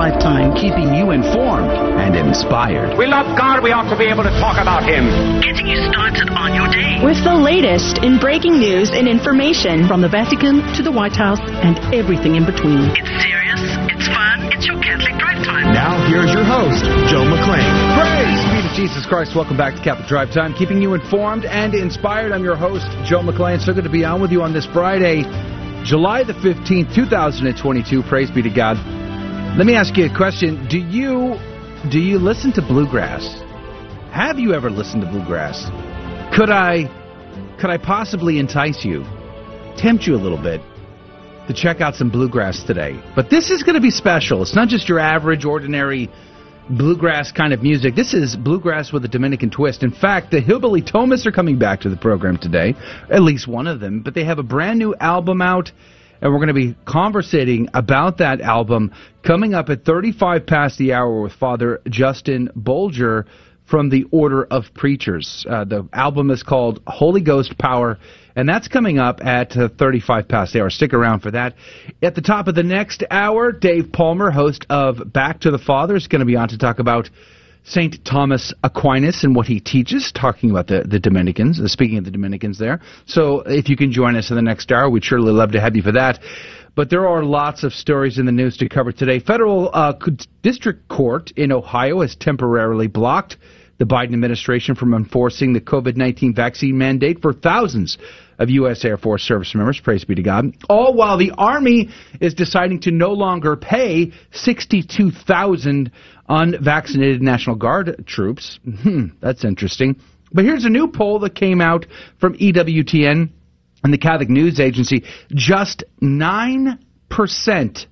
Drive Time, keeping you informed and inspired. We love God, we ought to be able to talk about Him. Getting you started on your day. With the latest in breaking news and information from the Vatican to the White House and everything in between. It's serious, it's fun, it's your Catholic Drive Time. Now, here's your host, Joe McClain. Praise be to Jesus Christ. Welcome back to Catholic Drive Time, keeping you informed and inspired. I'm your host, Joe McClain. So good to be on with you on this Friday, July the 15th, 2022. Praise be to God. Let me ask you a question. Do you do you listen to bluegrass? Have you ever listened to bluegrass? Could I could I possibly entice you, tempt you a little bit to check out some bluegrass today? But this is going to be special. It's not just your average ordinary bluegrass kind of music. This is bluegrass with a Dominican twist. In fact, the Hillbilly Thomists are coming back to the program today, at least one of them, but they have a brand new album out and we're going to be conversating about that album coming up at 35 past the hour with Father Justin Bolger from the Order of Preachers. Uh, the album is called Holy Ghost Power, and that's coming up at uh, 35 past the hour. Stick around for that. At the top of the next hour, Dave Palmer, host of Back to the Father, is going to be on to talk about St. Thomas Aquinas and what he teaches, talking about the, the Dominicans, uh, speaking of the Dominicans there. So if you can join us in the next hour, we'd surely love to have you for that. But there are lots of stories in the news to cover today. Federal uh, District Court in Ohio has temporarily blocked the Biden administration from enforcing the COVID 19 vaccine mandate for thousands of U.S. Air Force service members. Praise be to God. All while the Army is deciding to no longer pay 62,000 unvaccinated National Guard troops. Hmm, that's interesting. But here's a new poll that came out from EWTN and the Catholic News Agency. Just 9%,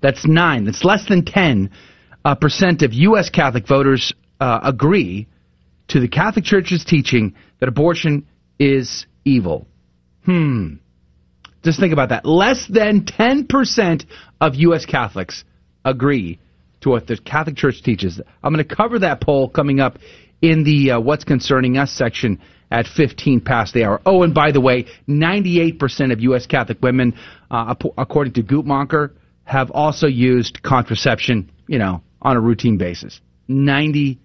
that's 9, that's less than 10 uh, percent of U.S. Catholic voters uh, agree to the Catholic Church's teaching that abortion is evil. Hmm. Just think about that. Less than 10% of U.S. Catholics agree to what the Catholic Church teaches. I'm going to cover that poll coming up in the uh, What's Concerning Us section at 15 past the hour. Oh, and by the way, 98% of U.S. Catholic women, uh, according to Guttmacher, have also used contraception, you know, on a routine basis. 98%.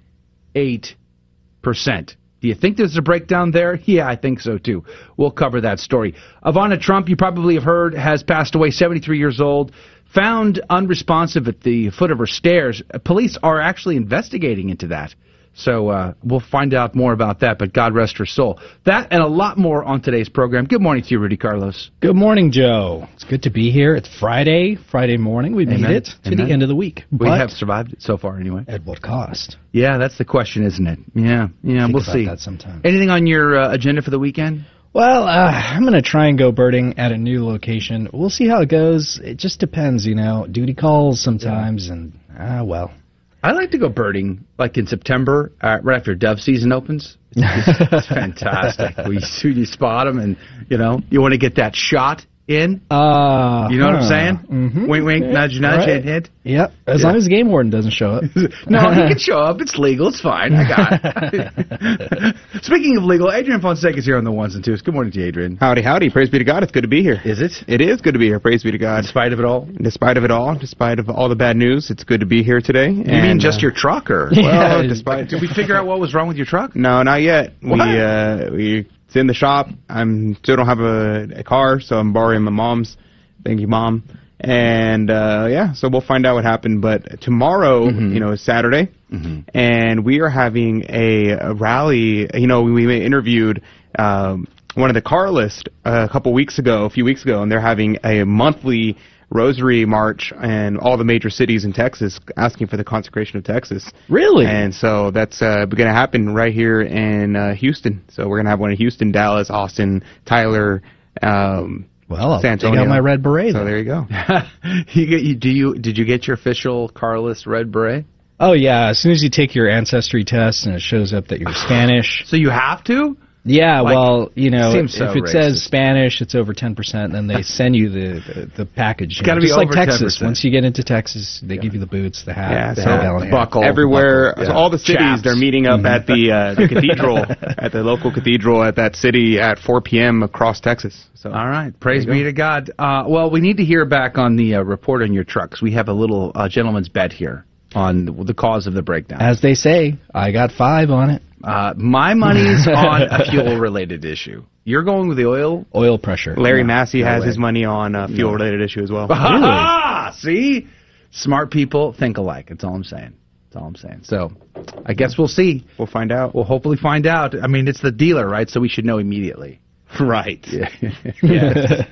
Do you think there's a breakdown there? Yeah, I think so too. We'll cover that story. Ivana Trump, you probably have heard, has passed away, 73 years old, found unresponsive at the foot of her stairs. Police are actually investigating into that. So uh, we'll find out more about that, but God rest her soul. That and a lot more on today's program. Good morning to you, Rudy Carlos. Good morning, Joe. It's good to be here. It's Friday, Friday morning. We made it to Amen. the end of the week. We have survived it so far, anyway. At what cost? Yeah, that's the question, isn't it? Yeah, yeah. Think we'll see. That sometime. Anything on your uh, agenda for the weekend? Well, uh, I'm going to try and go birding at a new location. We'll see how it goes. It just depends, you know. Duty calls sometimes, yeah. and ah, well. I like to go birding like in September, uh, right after dove season opens. It's, it's fantastic. we you spot them, and you know you want to get that shot in. Uh, you know huh. what I'm saying? Mm-hmm. Wink, wink, yeah. nudge, nudge, right. hint, hint. Yep. As yeah. long as the game warden doesn't show up. no, he can show up. It's legal. It's fine. I got it. Speaking of legal, Adrian Fonseca is here on the ones and twos. Good morning to you, Adrian. Howdy, howdy. Praise be to God. It's good to be here. Is it? It is good to be here. Praise be to God. Despite of it all? Despite of it all, despite of all the bad news, it's good to be here today. You and, mean just uh, your truck, or? Well, despite. Did we figure out what was wrong with your truck? No, not yet. What? We uh, we it's in the shop. I'm still don't have a, a car, so I'm borrowing my mom's. Thank you, mom. And uh, yeah, so we'll find out what happened. But tomorrow, mm-hmm. you know, is Saturday, mm-hmm. and we are having a, a rally. You know, we, we interviewed um, one of the Carlist a couple weeks ago, a few weeks ago, and they're having a monthly rosary march in all the major cities in Texas asking for the consecration of Texas. Really? And so that's uh, going to happen right here in uh, Houston. So we're going to have one in Houston, Dallas, Austin, Tyler. Um, well, I'll San take out my red beret. So then. there you go. you get you, do you did you get your official Carlist red beret? Oh yeah, as soon as you take your ancestry test and it shows up that you're Spanish. So you have to? Yeah, Like, well, you know, seems if so it says. Spanish, it's over 10%, then they send you the, the, the package. you gotta be just like Texas. 10%. Once you get into Texas, they give you the boots, the hat, Yeah, the so hell hat. buckle. everywhere, buckle, so all the cities, Chaps. they're meeting up at the, uh, the cathedral, at the local cathedral at that city at 4 p.m. across Texas. So All right, praise There you be to God. Uh, well, we need to hear back on the uh, report on your trucks. We have a little uh, gentleman's bet here on the cause of the breakdown. As they say, I got five on it. Uh, my money's on a fuel-related issue. You're going with the oil. Oil pressure. Larry No, Massey has way. his money on a fuel-related issue as well. Ah, see, smart people think alike. That's all I'm saying. That's all I'm saying. So, I guess we'll see. We'll find out. We'll hopefully find out. I mean, it's the dealer, right? So we should know immediately. right. Yeah.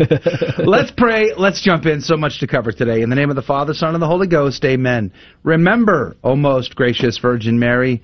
Let's pray. Let's jump in. So much to cover today. In the name of the Father, Son, and the Holy Ghost, amen. Remember, O most gracious Virgin Mary,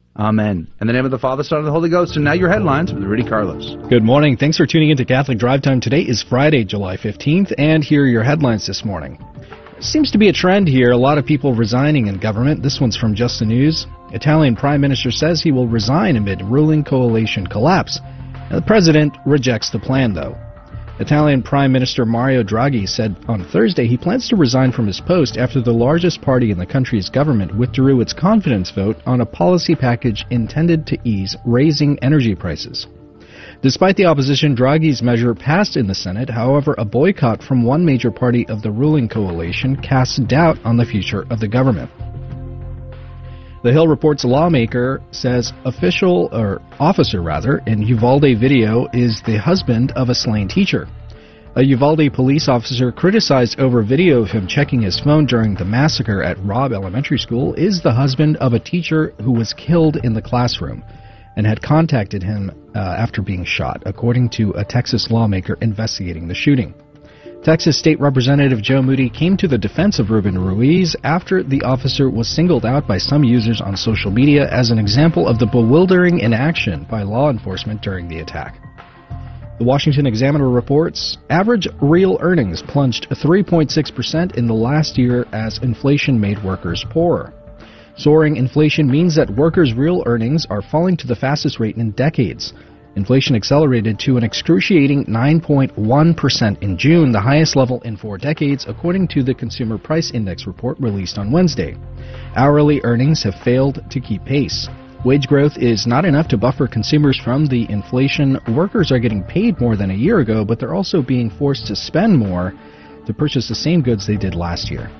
Amen. In the name of the Father, Son, and the Holy Ghost. And now your headlines with Rudy Carlos. Good morning. Thanks for tuning into Catholic Drive Time. Today is Friday, July 15th, and here are your headlines this morning. Seems to be a trend here. A lot of people resigning in government. This one's from Just the News. Italian Prime Minister says he will resign amid ruling coalition collapse. Now, the president rejects the plan, though. Italian Prime Minister Mario Draghi said on Thursday he plans to resign from his post after the largest party in the country's government withdrew its confidence vote on a policy package intended to ease raising energy prices. Despite the opposition, Draghi's measure passed in the Senate. However, a boycott from one major party of the ruling coalition casts doubt on the future of the government. The Hill reports lawmaker says official or officer rather in Uvalde video is the husband of a slain teacher. A Uvalde police officer criticized over video of him checking his phone during the massacre at Robb Elementary School is the husband of a teacher who was killed in the classroom and had contacted him uh, after being shot, according to a Texas lawmaker investigating the shooting. Texas State Representative Joe Moody came to the defense of Ruben Ruiz after the officer was singled out by some users on social media as an example of the bewildering inaction by law enforcement during the attack. The Washington Examiner reports average real earnings plunged 3.6% in the last year as inflation made workers poorer. Soaring inflation means that workers' real earnings are falling to the fastest rate in decades. Inflation accelerated to an excruciating 9.1% in June, the highest level in four decades, according to the Consumer Price Index report released on Wednesday. Hourly earnings have failed to keep pace. Wage growth is not enough to buffer consumers from the inflation. Workers are getting paid more than a year ago, but they're also being forced to spend more to purchase the same goods they did last year.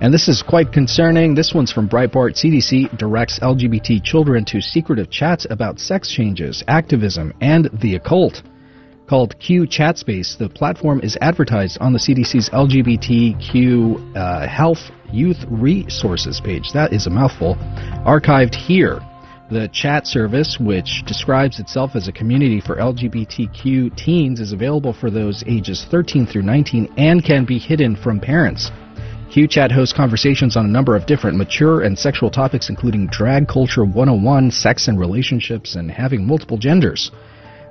And this is quite concerning. This one's from Breitbart. CDC directs LGBT children to secretive chats about sex changes, activism, and the occult. Called Q Chatspace, the platform is advertised on the CDC's LGBTQ uh, Health Youth Resources page. That is a mouthful. Archived here. The chat service, which describes itself as a community for LGBTQ teens, is available for those ages 13 through 19 and can be hidden from parents. QChat hosts conversations on a number of different mature and sexual topics, including drag culture 101, sex and relationships, and having multiple genders.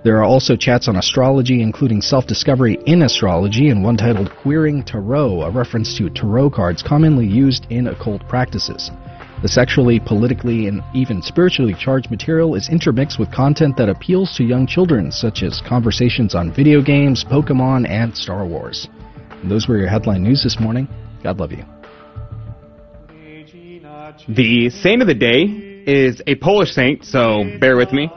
There are also chats on astrology, including self discovery in astrology, and one titled Queering Tarot, a reference to tarot cards commonly used in occult practices. The sexually, politically, and even spiritually charged material is intermixed with content that appeals to young children, such as conversations on video games, Pokemon, and Star Wars. And those were your headline news this morning. God love you. The saint of the day is a Polish saint, so bear with me.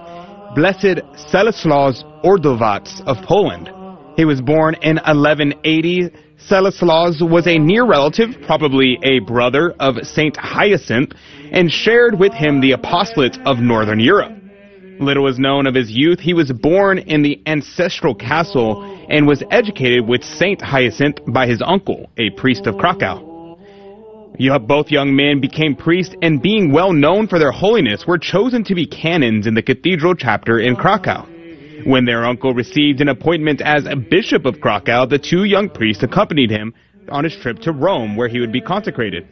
Blessed Stanislaus Ordowats of Poland. He was born in 1180. Stanislaus was a near relative, probably a brother of Saint Hyacinth, and shared with him the apostolate of Northern Europe. Little is known of his youth. He was born in the ancestral castle and was educated with Saint Hyacinth by his uncle, a priest of Krakow. Both young men became priests and being well known for their holiness were chosen to be canons in the cathedral chapter in Krakow. When their uncle received an appointment as a bishop of Krakow, the two young priests accompanied him, on his trip to Rome, where he would be consecrated.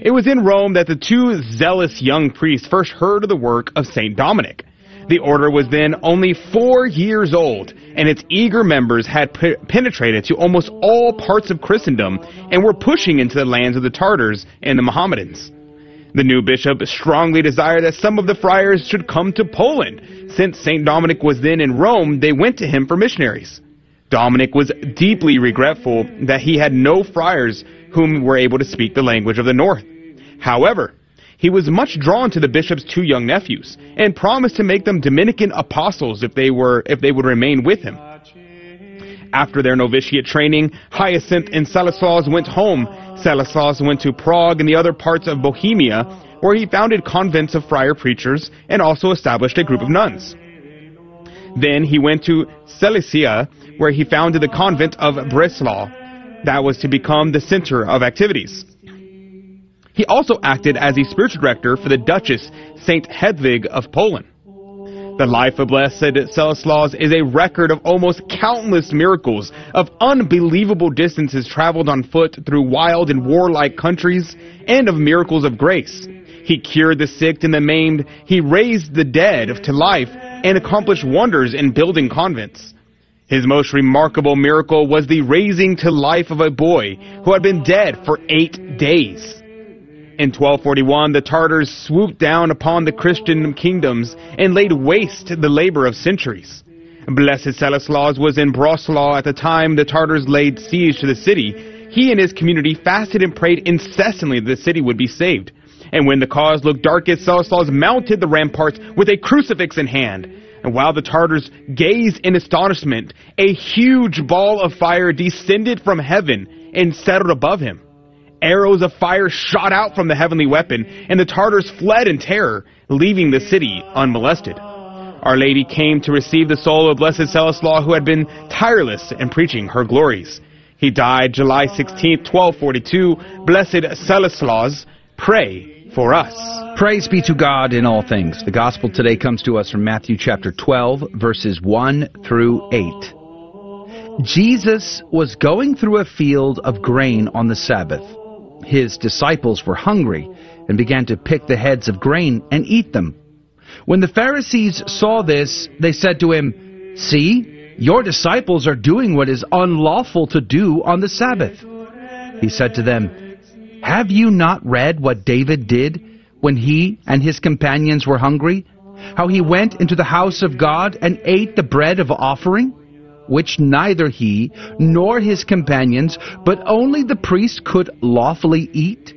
It was in Rome that the two zealous young priests first heard of the work of St. Dominic. The order was then only four years old, and its eager members had pe- penetrated to almost all parts of Christendom and were pushing into the lands of the Tartars and the Mohammedans. The new bishop strongly desired that some of the friars should come to Poland. Since St. Dominic was then in Rome, they went to him for missionaries. Dominic was deeply regretful that he had no friars whom were able to speak the language of the North. However, he was much drawn to the bishop's two young nephews and promised to make them Dominican apostles if they were if they would remain with him. After their novitiate training, Hyacinth and Stanislaus went home. Stanislaus went to Prague and the other parts of Bohemia, where he founded convents of friar preachers and also established a group of nuns. Then he went to Silesia, where he founded the convent of Breslau, that was to become the center of activities. He also acted as the spiritual director for the Duchess St. Hedwig of Poland. The life of Blessed Stanislaus is a record of almost countless miracles, of unbelievable distances traveled on foot through wild and warlike countries, and of miracles of grace. He cured the sick and the maimed, he raised the dead to life, and accomplished wonders in building convents. His most remarkable miracle was the raising to life of a boy who had been dead for eight days. In 1241, the Tartars swooped down upon the Christian kingdoms and laid waste the labor of centuries. Blessed Stanislaus was in Breslau at the time the Tartars laid siege to the city. He and his community fasted and prayed incessantly that the city would be saved. And when the cause looked darkest, Stanislaus mounted the ramparts with a crucifix in hand. And while the Tartars gazed in astonishment, a huge ball of fire descended from heaven and settled above him. Arrows of fire shot out from the heavenly weapon, and the Tartars fled in terror, leaving the city unmolested. Our Lady came to receive the soul of Blessed Stanislaus, who had been tireless in preaching her glories. He died July 16, 1242. Blessed Stanislaus, pray for us. Praise be to God in all things. The gospel today comes to us from Matthew chapter 12, verses 1 through 8. Jesus was going through a field of grain on the Sabbath his disciples were hungry and began to pick the heads of grain and eat them. When the Pharisees saw this, they said to him, See, your disciples are doing what is unlawful to do on the Sabbath. He said to them, Have you not read what David did when he and his companions were hungry? How he went into the house of God and ate the bread of offering? Which neither he nor his companions, but only the priest could lawfully eat?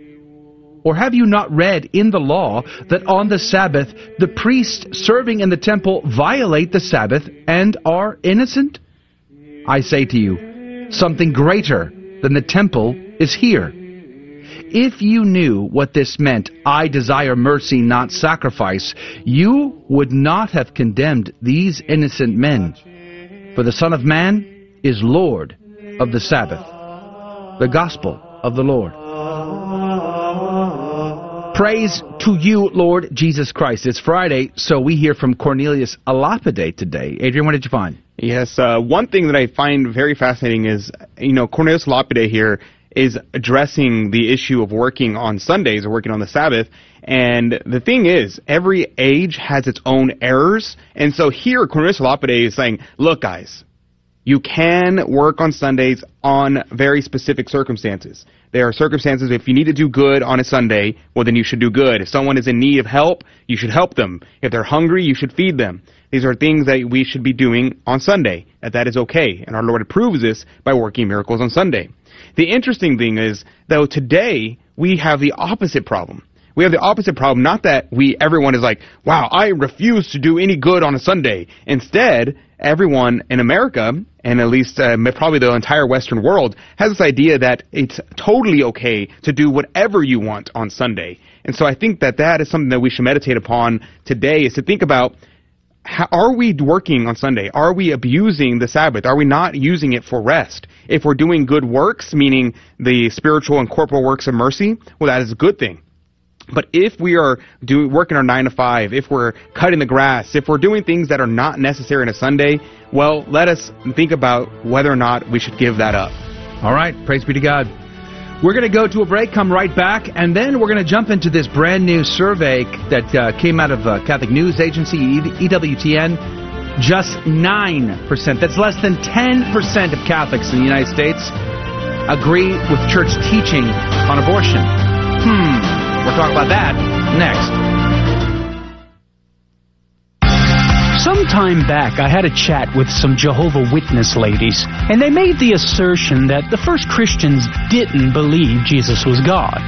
Or have you not read in the law that on the Sabbath the priests serving in the temple violate the Sabbath and are innocent? I say to you, something greater than the temple is here. If you knew what this meant, I desire mercy, not sacrifice, you would not have condemned these innocent men. For the Son of Man is Lord of the Sabbath. The Gospel of the Lord. Praise to you, Lord Jesus Christ. It's Friday, so we hear from Cornelius a Lapide today. Adrian, what did you find? Yes, uh, one thing that I find very fascinating is, you know, Cornelius Lapide here is addressing the issue of working on Sundays or working on the Sabbath. And the thing is, every age has its own errors. And so here, Cornelius Lapide is saying, look, guys, you can work on Sundays on very specific circumstances. There are circumstances if you need to do good on a Sunday, well then you should do good. If someone is in need of help, you should help them. If they're hungry, you should feed them. These are things that we should be doing on Sunday. That that is okay. And our Lord approves this by working miracles on Sunday. The interesting thing is, though, today we have the opposite problem. We have the opposite problem, not that we, everyone is like, wow, I refuse to do any good on a Sunday. Instead, everyone in America, and at least uh, probably the entire Western world, has this idea that it's totally okay to do whatever you want on Sunday. And so I think that that is something that we should meditate upon today, is to think about are we working on Sunday? Are we abusing the Sabbath? Are we not using it for rest? If we're doing good works, meaning the spiritual and corporal works of mercy, well, that is a good thing. But if we are doing working our nine to five, if we're cutting the grass, if we're doing things that are not necessary on a Sunday, well, let us think about whether or not we should give that up. All right, praise be to God. We're going to go to a break, come right back, and then we're going to jump into this brand new survey that uh, came out of uh, Catholic News Agency, EWTN. Just 9%, that's less than 10% of Catholics in the United States, agree with church teaching on abortion. Hmm, we'll talk about that next. Some time back, I had a chat with some Jehovah Witness ladies, and they made the assertion that the first Christians didn't believe Jesus was God.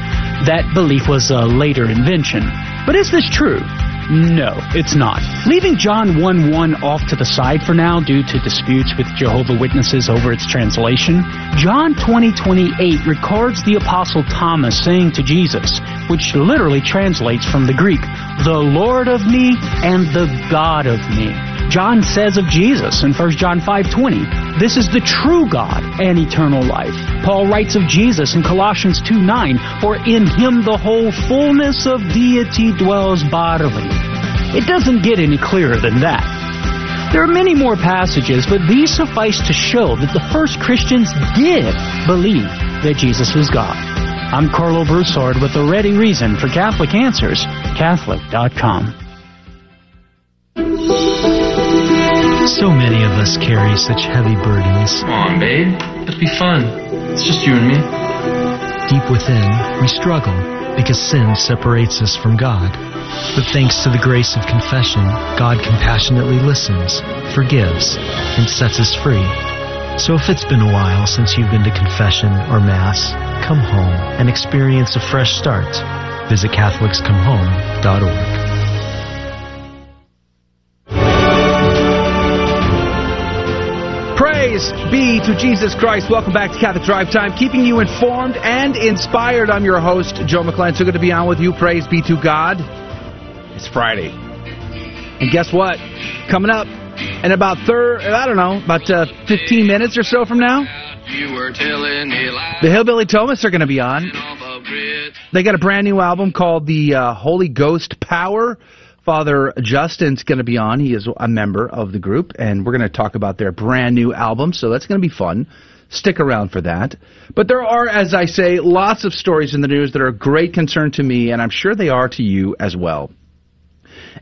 That belief was a later invention. But is this true? No, it's not. Leaving John 1 1 off to the side for now due to disputes with Jehovah Witnesses over its translation, John 20 28 records the Apostle Thomas saying to Jesus, which literally translates from the Greek, the Lord of me and the God of me. John says of Jesus in 1 John 5:20, "This is the true God and eternal life." Paul writes of Jesus in Colossians 2:9, "For in him the whole fullness of deity dwells bodily." It doesn't get any clearer than that. There are many more passages, but these suffice to show that the first Christians did believe that Jesus was God. I'm Karlo Broussard with the ready reason for Catholic Answers, Catholic.com. So many of us carry such heavy burdens. Come on, babe. Let's be fun. It's just you and me. Deep within, we struggle because sin separates us from God. But thanks to the grace of confession, God compassionately listens, forgives, and sets us free. So if it's been a while since you've been to confession or Mass, come home and experience a fresh start. Visit CatholicsComeHome.org. Praise be to Jesus Christ. Welcome back to Catholic Drive Time, keeping you informed and inspired. I'm your host, Joe McClain. So good to be on with you. Praise be to God. It's Friday. And guess what? Coming up in about third, I don't know, about uh, 15 minutes or so from now, the Hillbilly Thomists are going to be on. They got a brand new album called The uh, Holy Ghost Power. Father Justin's going to be on. He is a member of the group, and we're going to talk about their brand new album, so that's going to be fun. Stick around for that. But there are, as I say, lots of stories in the news that are of great concern to me, and I'm sure they are to you as well.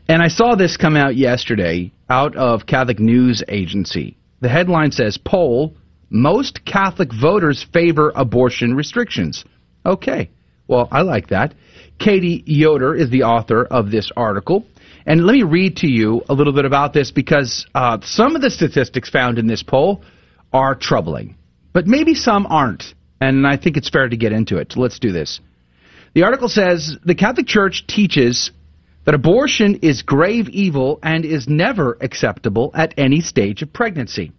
And I saw this come out yesterday out of Catholic News Agency. The headline says, Poll, most Catholic voters favor abortion restrictions. Okay, well, I like that. Katie Yoder is the author of this article. And let me read to you a little bit about this because uh, some of the statistics found in this poll are troubling, but maybe some aren't. And I think it's fair to get into it. So let's do this. The article says the Catholic Church teaches that abortion is grave evil and is never acceptable at any stage of pregnancy.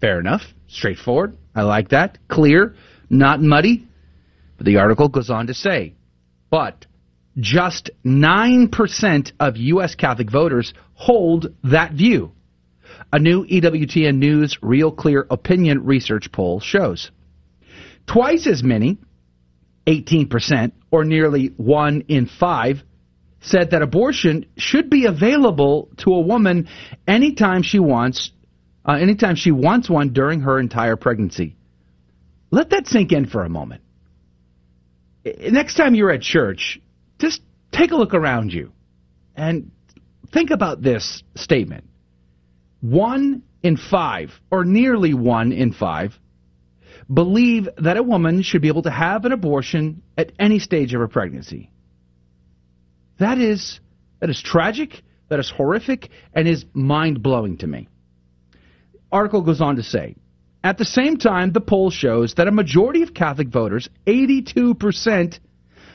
Fair enough. Straightforward. I like that. Clear. Not muddy. But the article goes on to say, but just 9% of U.S. Catholic voters hold that view. A new EWTN News Real Clear Opinion Research poll shows. Twice as many, 18%, or nearly one in five, said that abortion should be available to a woman anytime she wants, uh, anytime she wants one during her entire pregnancy. Let that sink in for a moment. Eh, next time you're at church, just take a look around you and think about this statement. One in five, or nearly one in five, believe that a woman should be able to have an abortion at any stage of her pregnancy. That is that is tragic, that is horrific, and is mind blowing to me. Article goes on to say, at the same time, the poll shows that a majority of Catholic voters, 82%,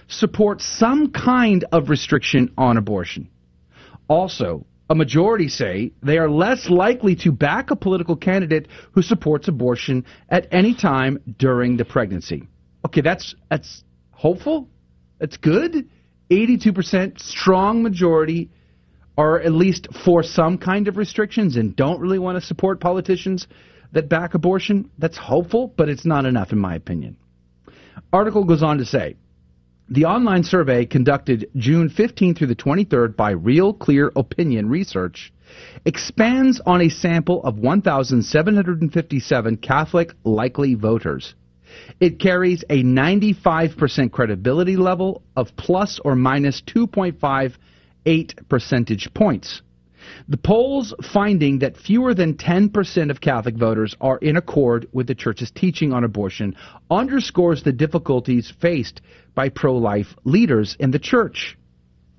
support some kind of restriction on abortion. Also, a majority say they are less likely to back a political candidate who supports abortion at any time during the pregnancy. Okay, that's that's hopeful. That's good. 82% strong majority are at least for some kind of restrictions and don't really want to support politicians that back abortion. That's hopeful, but it's not enough in my opinion. Article goes on to say, the online survey conducted June 15 through the 23rd by Real Clear Opinion Research expands on a sample of 1,757 Catholic likely voters. It carries a 95% credibility level of plus or minus 2.58 percentage points. The polls finding that fewer than 10% of Catholic voters are in accord with the Church's teaching on abortion underscores the difficulties faced by pro life leaders in the Church.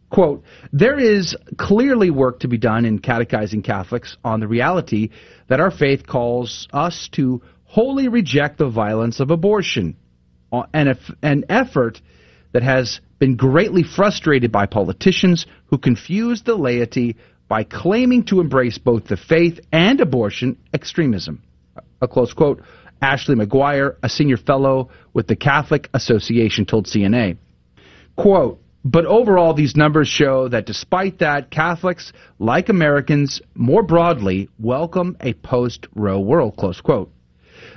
Quote, there is clearly work to be done in catechizing Catholics on the reality that our faith calls us to wholly reject the violence of abortion, an effort that has been greatly frustrated by politicians who confuse the laity by claiming to embrace both the faith and abortion extremism. A close quote. Ashley McGuire, a senior fellow with the Catholic Association, told CNA. Quote, but overall, these numbers show that despite that, Catholics, like Americans more broadly, welcome a post Roe world. Close quote.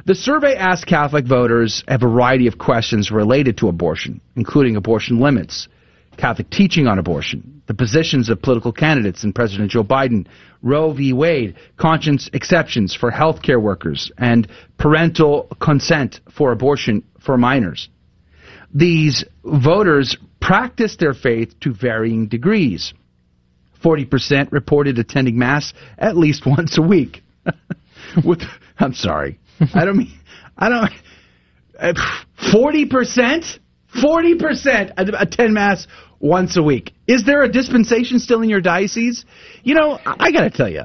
The survey asked Catholic voters a variety of questions related to abortion, including abortion limits, Catholic teaching on abortion, the positions of political candidates and President Joe Biden, Roe v. Wade, conscience exceptions for healthcare workers, and parental consent for abortion for minors. These voters practice their faith to varying degrees. 40% reported attending Mass at least once a week. With, I'm sorry. I don't mean, I don't, 40%? 40% attend Mass once a week. Is there a dispensation still in your diocese? You know, I got to tell you,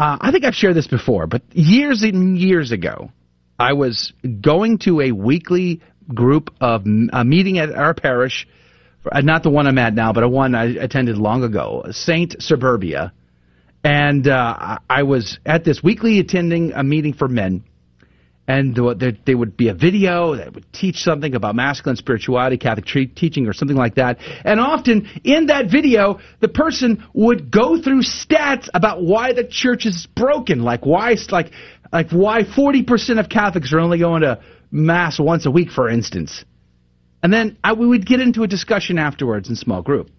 uh, I think I've shared this before, but years and years ago, I was going to a weekly group of a meeting at our parish, uh, not the one I'm at now, but a one I attended long ago, Saint Suburbia, and uh, I was at this weekly attending a meeting for men. And there would be a video that would teach something about masculine spirituality, Catholic teaching, or something like that. And often in that video, the person would go through stats about why the church is broken, like why, like, like why 40% of Catholics are only going to mass once a week, for instance. And then I, we would get into a discussion afterwards in small group.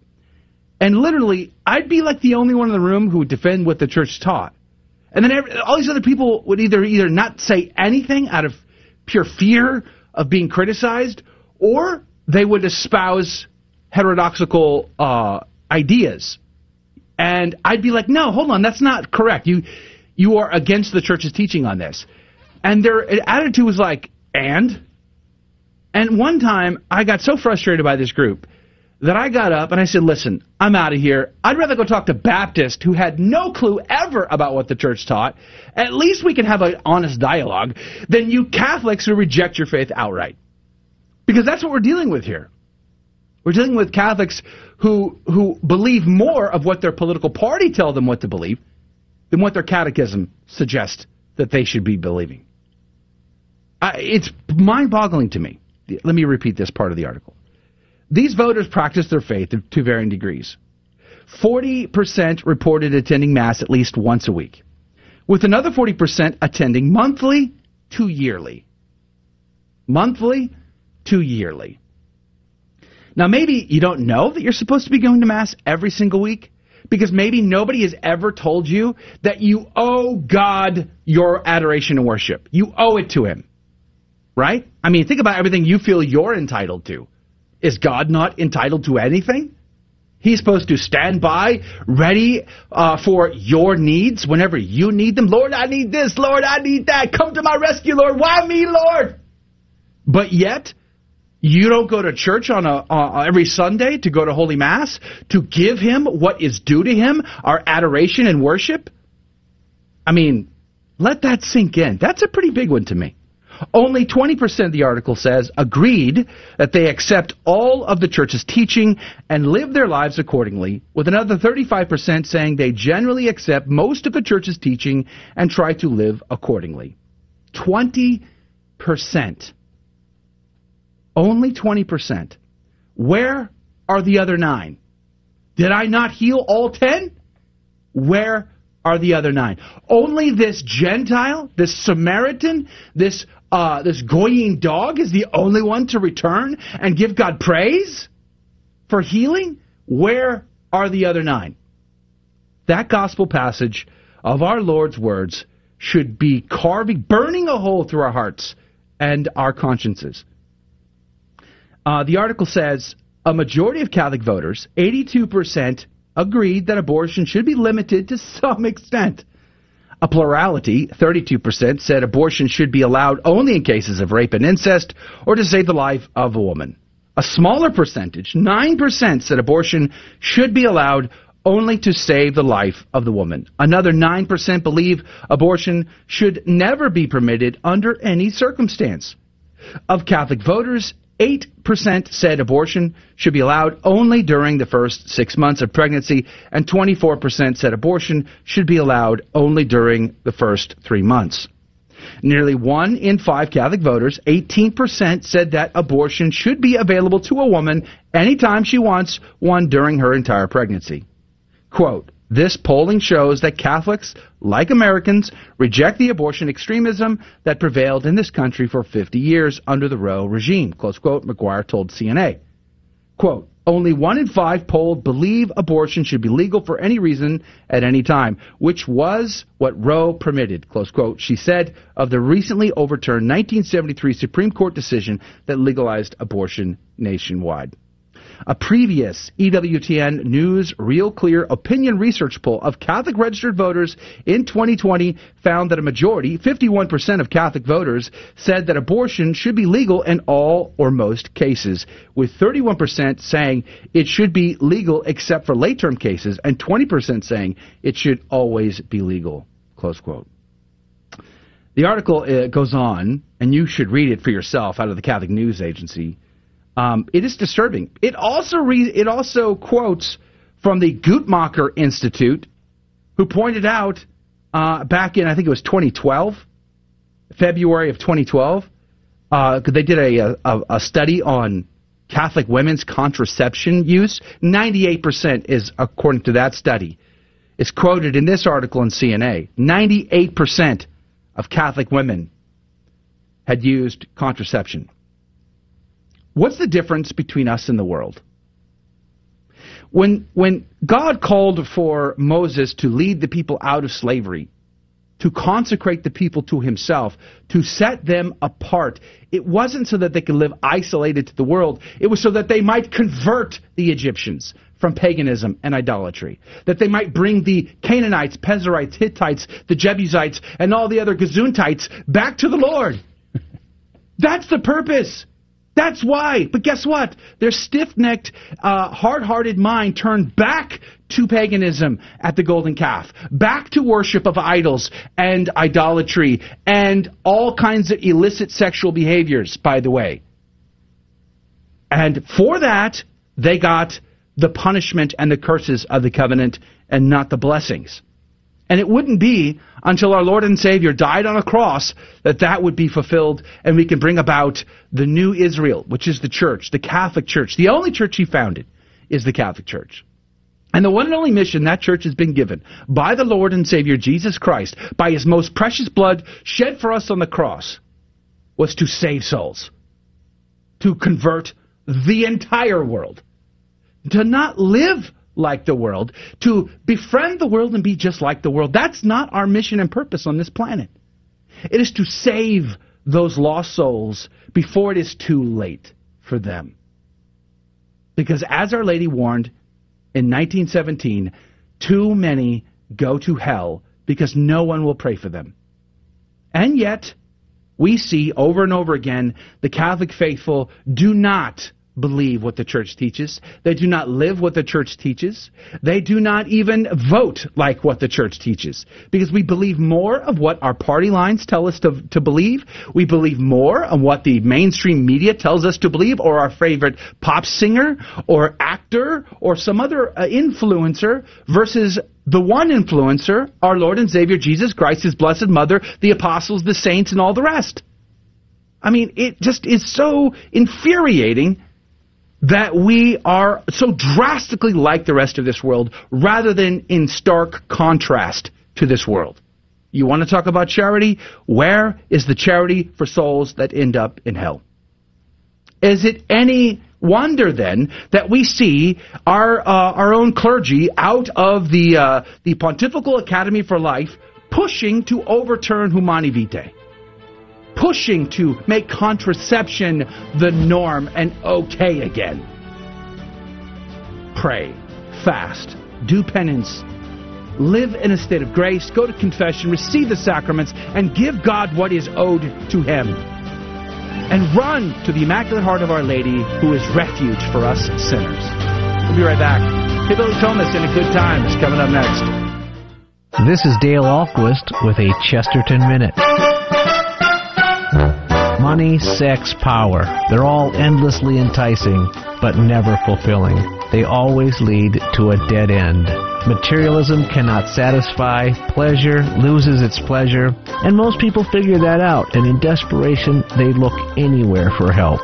And literally, I'd be like the only one in the room who would defend what the church taught. And then every, all these other people would either either not say anything out of pure fear of being criticized, or they would espouse heterodoxical uh, ideas. And I'd be like, no, hold on, that's not correct. You you are against the church's teaching on this. And their attitude was like, and? And one time, I got so frustrated by this group that I got up and I said, listen, I'm out of here. I'd rather go talk to Baptists who had no clue ever about what the church taught. At least we can have an honest dialogue than you Catholics who reject your faith outright. Because that's what we're dealing with here. We're dealing with Catholics who, who believe more of what their political party tell them what to believe than what their catechism suggests that they should be believing. Uh, it's mind-boggling to me. Let me repeat this part of the article. These voters practice their faith to varying degrees. 40% reported attending Mass at least once a week, with another 40% attending monthly to yearly. Monthly to yearly. Now, maybe you don't know that you're supposed to be going to Mass every single week because maybe nobody has ever told you that you owe God your adoration and worship. You owe it to Him. Right? I mean, think about everything you feel you're entitled to. Is God not entitled to anything? He's supposed to stand by, ready uh, for your needs whenever you need them. Lord, I need this. Lord, I need that. Come to my rescue, Lord. Why me, Lord? But yet, you don't go to church on a uh, every Sunday to go to Holy Mass to give Him what is due to Him, our adoration and worship. I mean, let that sink in. That's a pretty big one to me. Only 20% of the article says agreed that they accept all of the church's teaching and live their lives accordingly, with another 35% saying they generally accept most of the church's teaching and try to live accordingly. 20%. Only 20%. Where are the other nine? Did I not heal all 10? Where are the other nine? Only this Gentile, this Samaritan, this uh, this goying dog is the only one to return and give God praise for healing? Where are the other nine? That gospel passage of our Lord's words should be carving, burning a hole through our hearts and our consciences. Uh, the article says a majority of Catholic voters, 82%, agreed that abortion should be limited to some extent. A plurality, 32%, said abortion should be allowed only in cases of rape and incest or to save the life of a woman. A smaller percentage, 9%, said abortion should be allowed only to save the life of the woman. Another 9% believe abortion should never be permitted under any circumstance. Of Catholic voters, 8% said abortion should be allowed only during the first six months of pregnancy, and 24% said abortion should be allowed only during the first three months. Nearly one in five Catholic voters, 18%, said that abortion should be available to a woman anytime she wants one during her entire pregnancy. Quote, this polling shows that Catholics, like Americans, reject the abortion extremism that prevailed in this country for 50 years under the Roe regime, close quote, McGuire told CNA. Quote, only one in five polled believe abortion should be legal for any reason at any time, which was what Roe permitted, close quote, she said of the recently overturned 1973 Supreme Court decision that legalized abortion nationwide. A previous EWTN News Real Clear opinion research poll of Catholic registered voters in 2020 found that a majority, 51% of Catholic voters, said that abortion should be legal in all or most cases, with 31% saying it should be legal except for late term cases, and 20% saying it should always be legal. Close quote. The article uh, goes on, and you should read it for yourself out of the Catholic News Agency. Um, it is disturbing. It also re- it also quotes from the Guttmacher Institute, who pointed out uh, back in I think it was 2012, February of 2012, uh, they did a, a, a study on Catholic women's contraception use. 98% is according to that study. It's quoted in this article in CNA. 98% of Catholic women had used contraception. What's the difference between us and the world? When, when God called for Moses to lead the people out of slavery, to consecrate the people to himself, to set them apart, it wasn't so that they could live isolated to the world. It was so that they might convert the Egyptians from paganism and idolatry. That they might bring the Canaanites, Pezerites, Hittites, the Jebusites, and all the other Gazuntites back to the Lord. That's the purpose. That's why. But guess what? Their stiff necked, uh, hard hearted mind turned back to paganism at the golden calf, back to worship of idols and idolatry and all kinds of illicit sexual behaviors, by the way. And for that, they got the punishment and the curses of the covenant and not the blessings. And it wouldn't be until our Lord and Savior died on a cross that that would be fulfilled and we can bring about the new Israel, which is the church, the Catholic Church. The only church he founded is the Catholic Church. And the one and only mission that church has been given by the Lord and Savior Jesus Christ, by his most precious blood shed for us on the cross, was to save souls, to convert the entire world, to not live like the world, to befriend the world and be just like the world. That's not our mission and purpose on this planet. It is to save those lost souls before it is too late for them. Because as Our Lady warned in 1917, too many go to hell because no one will pray for them. And yet, we see over and over again the Catholic faithful do not believe what the church teaches. They do not live what the church teaches. They do not even vote like what the church teaches. Because we believe more of what our party lines tell us to, to believe. We believe more of what the mainstream media tells us to believe, or our favorite pop singer, or actor, or some other uh, influencer, versus the one influencer, our Lord and Savior Jesus Christ, His Blessed Mother, the apostles, the saints, and all the rest. I mean, it just is so infuriating that we are so drastically like the rest of this world rather than in stark contrast to this world. You want to talk about charity? Where is the charity for souls that end up in hell? Is it any wonder then that we see our uh, our own clergy out of the uh, the Pontifical Academy for Life pushing to overturn Humanae Vitae? Pushing to make contraception the norm and okay again. Pray, fast, do penance, live in a state of grace, go to confession, receive the sacraments, and give God what is owed to Him. And run to the Immaculate Heart of Our Lady, who is refuge for us sinners. We'll be right back. Hey, Billy Thomas in a good time is coming up next. This is Dale Ahlquist with a Chesterton Minute. Money, sex, power. They're all endlessly enticing, but never fulfilling. They always lead to a dead end. Materialism cannot satisfy, pleasure loses its pleasure, and most people figure that out, and in desperation, they look anywhere for help,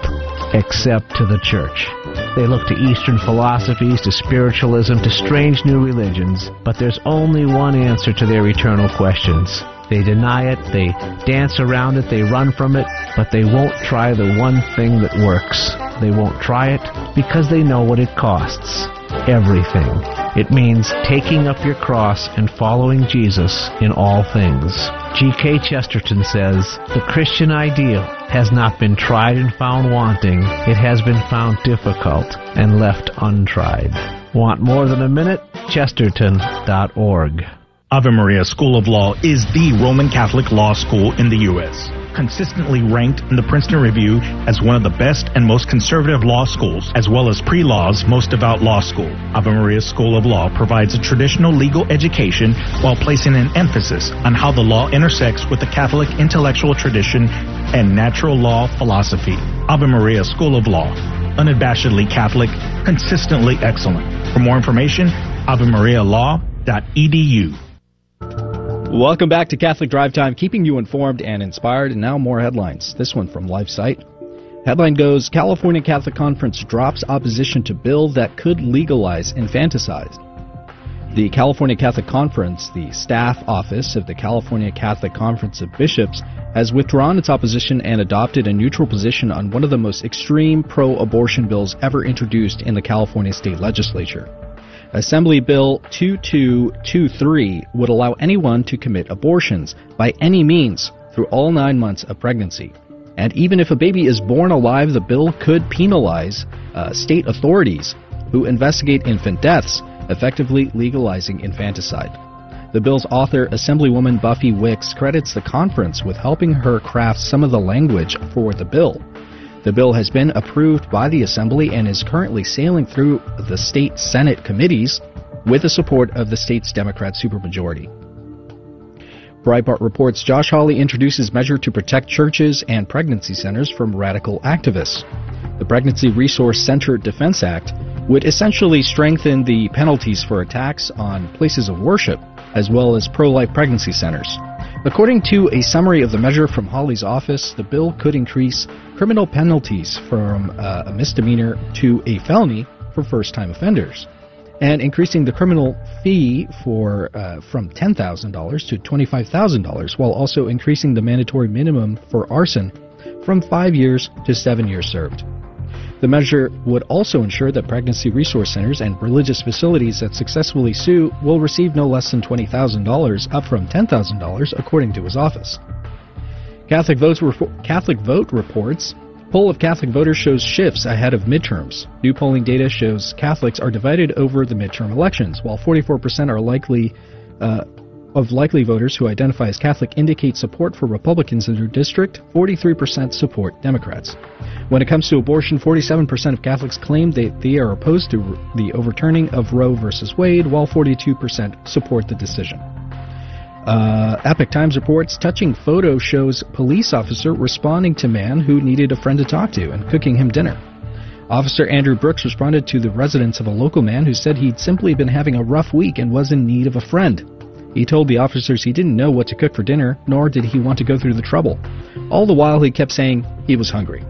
except to the church. They look to Eastern philosophies, to spiritualism, to strange new religions, but there's only one answer to their eternal questions. They deny it, they dance around it, they run from it, but they won't try the one thing that works. They won't try it because they know what it costs. Everything. It means taking up your cross and following Jesus in all things. G.K. Chesterton says, The Christian ideal has not been tried and found wanting, it has been found difficult and left untried. Want more than a minute? Chesterton.org. Ave Maria School of Law is the Roman Catholic law school in the U.S. Consistently ranked in the Princeton Review as one of the best and most conservative law schools, as well as pre law's most devout law school. Ave Maria School of Law provides a traditional legal education while placing an emphasis on how the law intersects with the Catholic intellectual tradition and natural law philosophy. Ave Maria School of Law, unabashedly Catholic, consistently excellent. For more information, avemarialaw.edu. Welcome back to Catholic Drive Time, keeping you informed and inspired. And now more headlines. This one from LifeSite. Headline goes California Catholic Conference drops opposition to bill that could legalize infanticide. The California Catholic Conference, the staff office of the California Catholic Conference of Bishops, has withdrawn its opposition and adopted a neutral position on one of the most extreme pro abortion bills ever introduced in the California state legislature. Assembly Bill 2223 would allow anyone to commit abortions by any means through all nine months of pregnancy. And even if a baby is born alive, the bill could penalize uh, state authorities who investigate infant deaths, effectively legalizing infanticide. The bill's author, Assemblywoman Buffy Wicks, credits the conference with helping her craft some of the language for the bill. The bill has been approved by the Assembly and is currently sailing through the state Senate committees with the support of the state's Democrat supermajority. Breitbart reports Josh Hawley introduces measure to protect churches and pregnancy centers from radical activists. The Pregnancy Resource Center Defense Act would essentially strengthen the penalties for attacks on places of worship as well as pro life pregnancy centers. According to a summary of the measure from Hawley's office, the bill could increase criminal penalties from uh, a misdemeanor to a felony for first time offenders and increasing the criminal fee for uh, from $10,000 to $25,000 while also increasing the mandatory minimum for arson from 5 years to 7 years served. The measure would also ensure that pregnancy resource centers and religious facilities that successfully sue will receive no less than $20,000 up from $10,000 according to his office. Catholic, Catholic Vote reports Poll of Catholic voters shows shifts ahead of midterms. New polling data shows Catholics are divided over the midterm elections, while 44% are likely uh, of likely voters who identify as Catholic indicate support for Republicans in their district. 43% support Democrats. When it comes to abortion, 47% of Catholics claim that they are opposed to the overturning of Roe v. Wade, while 42% support the decision. Uh, Epoch Times reports touching photo shows police officer responding to man who needed a friend to talk to and cooking him dinner. Officer Andrew Brooks responded to the residence of a local man who said he'd simply been having a rough week and was in need of a friend. He told the officers he didn't know what to cook for dinner, nor did he want to go through the trouble. All the while, he kept saying he was hungry.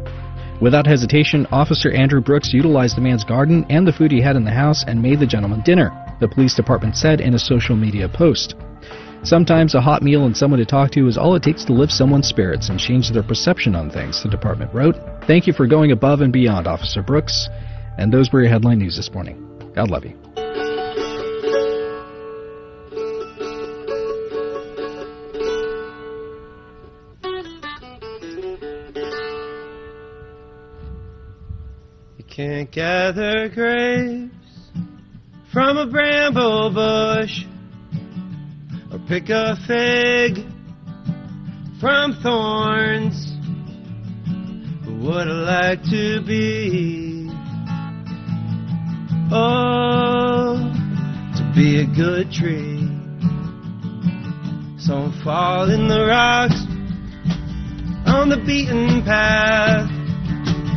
Without hesitation, Officer Andrew Brooks utilized the man's garden and the food he had in the house and made the gentleman dinner, the police department said in a social media post. Sometimes a hot meal and someone to talk to is all it takes to lift someone's spirits and change their perception on things, the department wrote. Thank you for going above and beyond, Officer Brooks. And those were your headline news this morning. God love you. Can't gather grapes from a bramble bush or pick a fig from thorns. But would I like to be? Oh, to be a good tree. So fall in the rocks on the beaten path.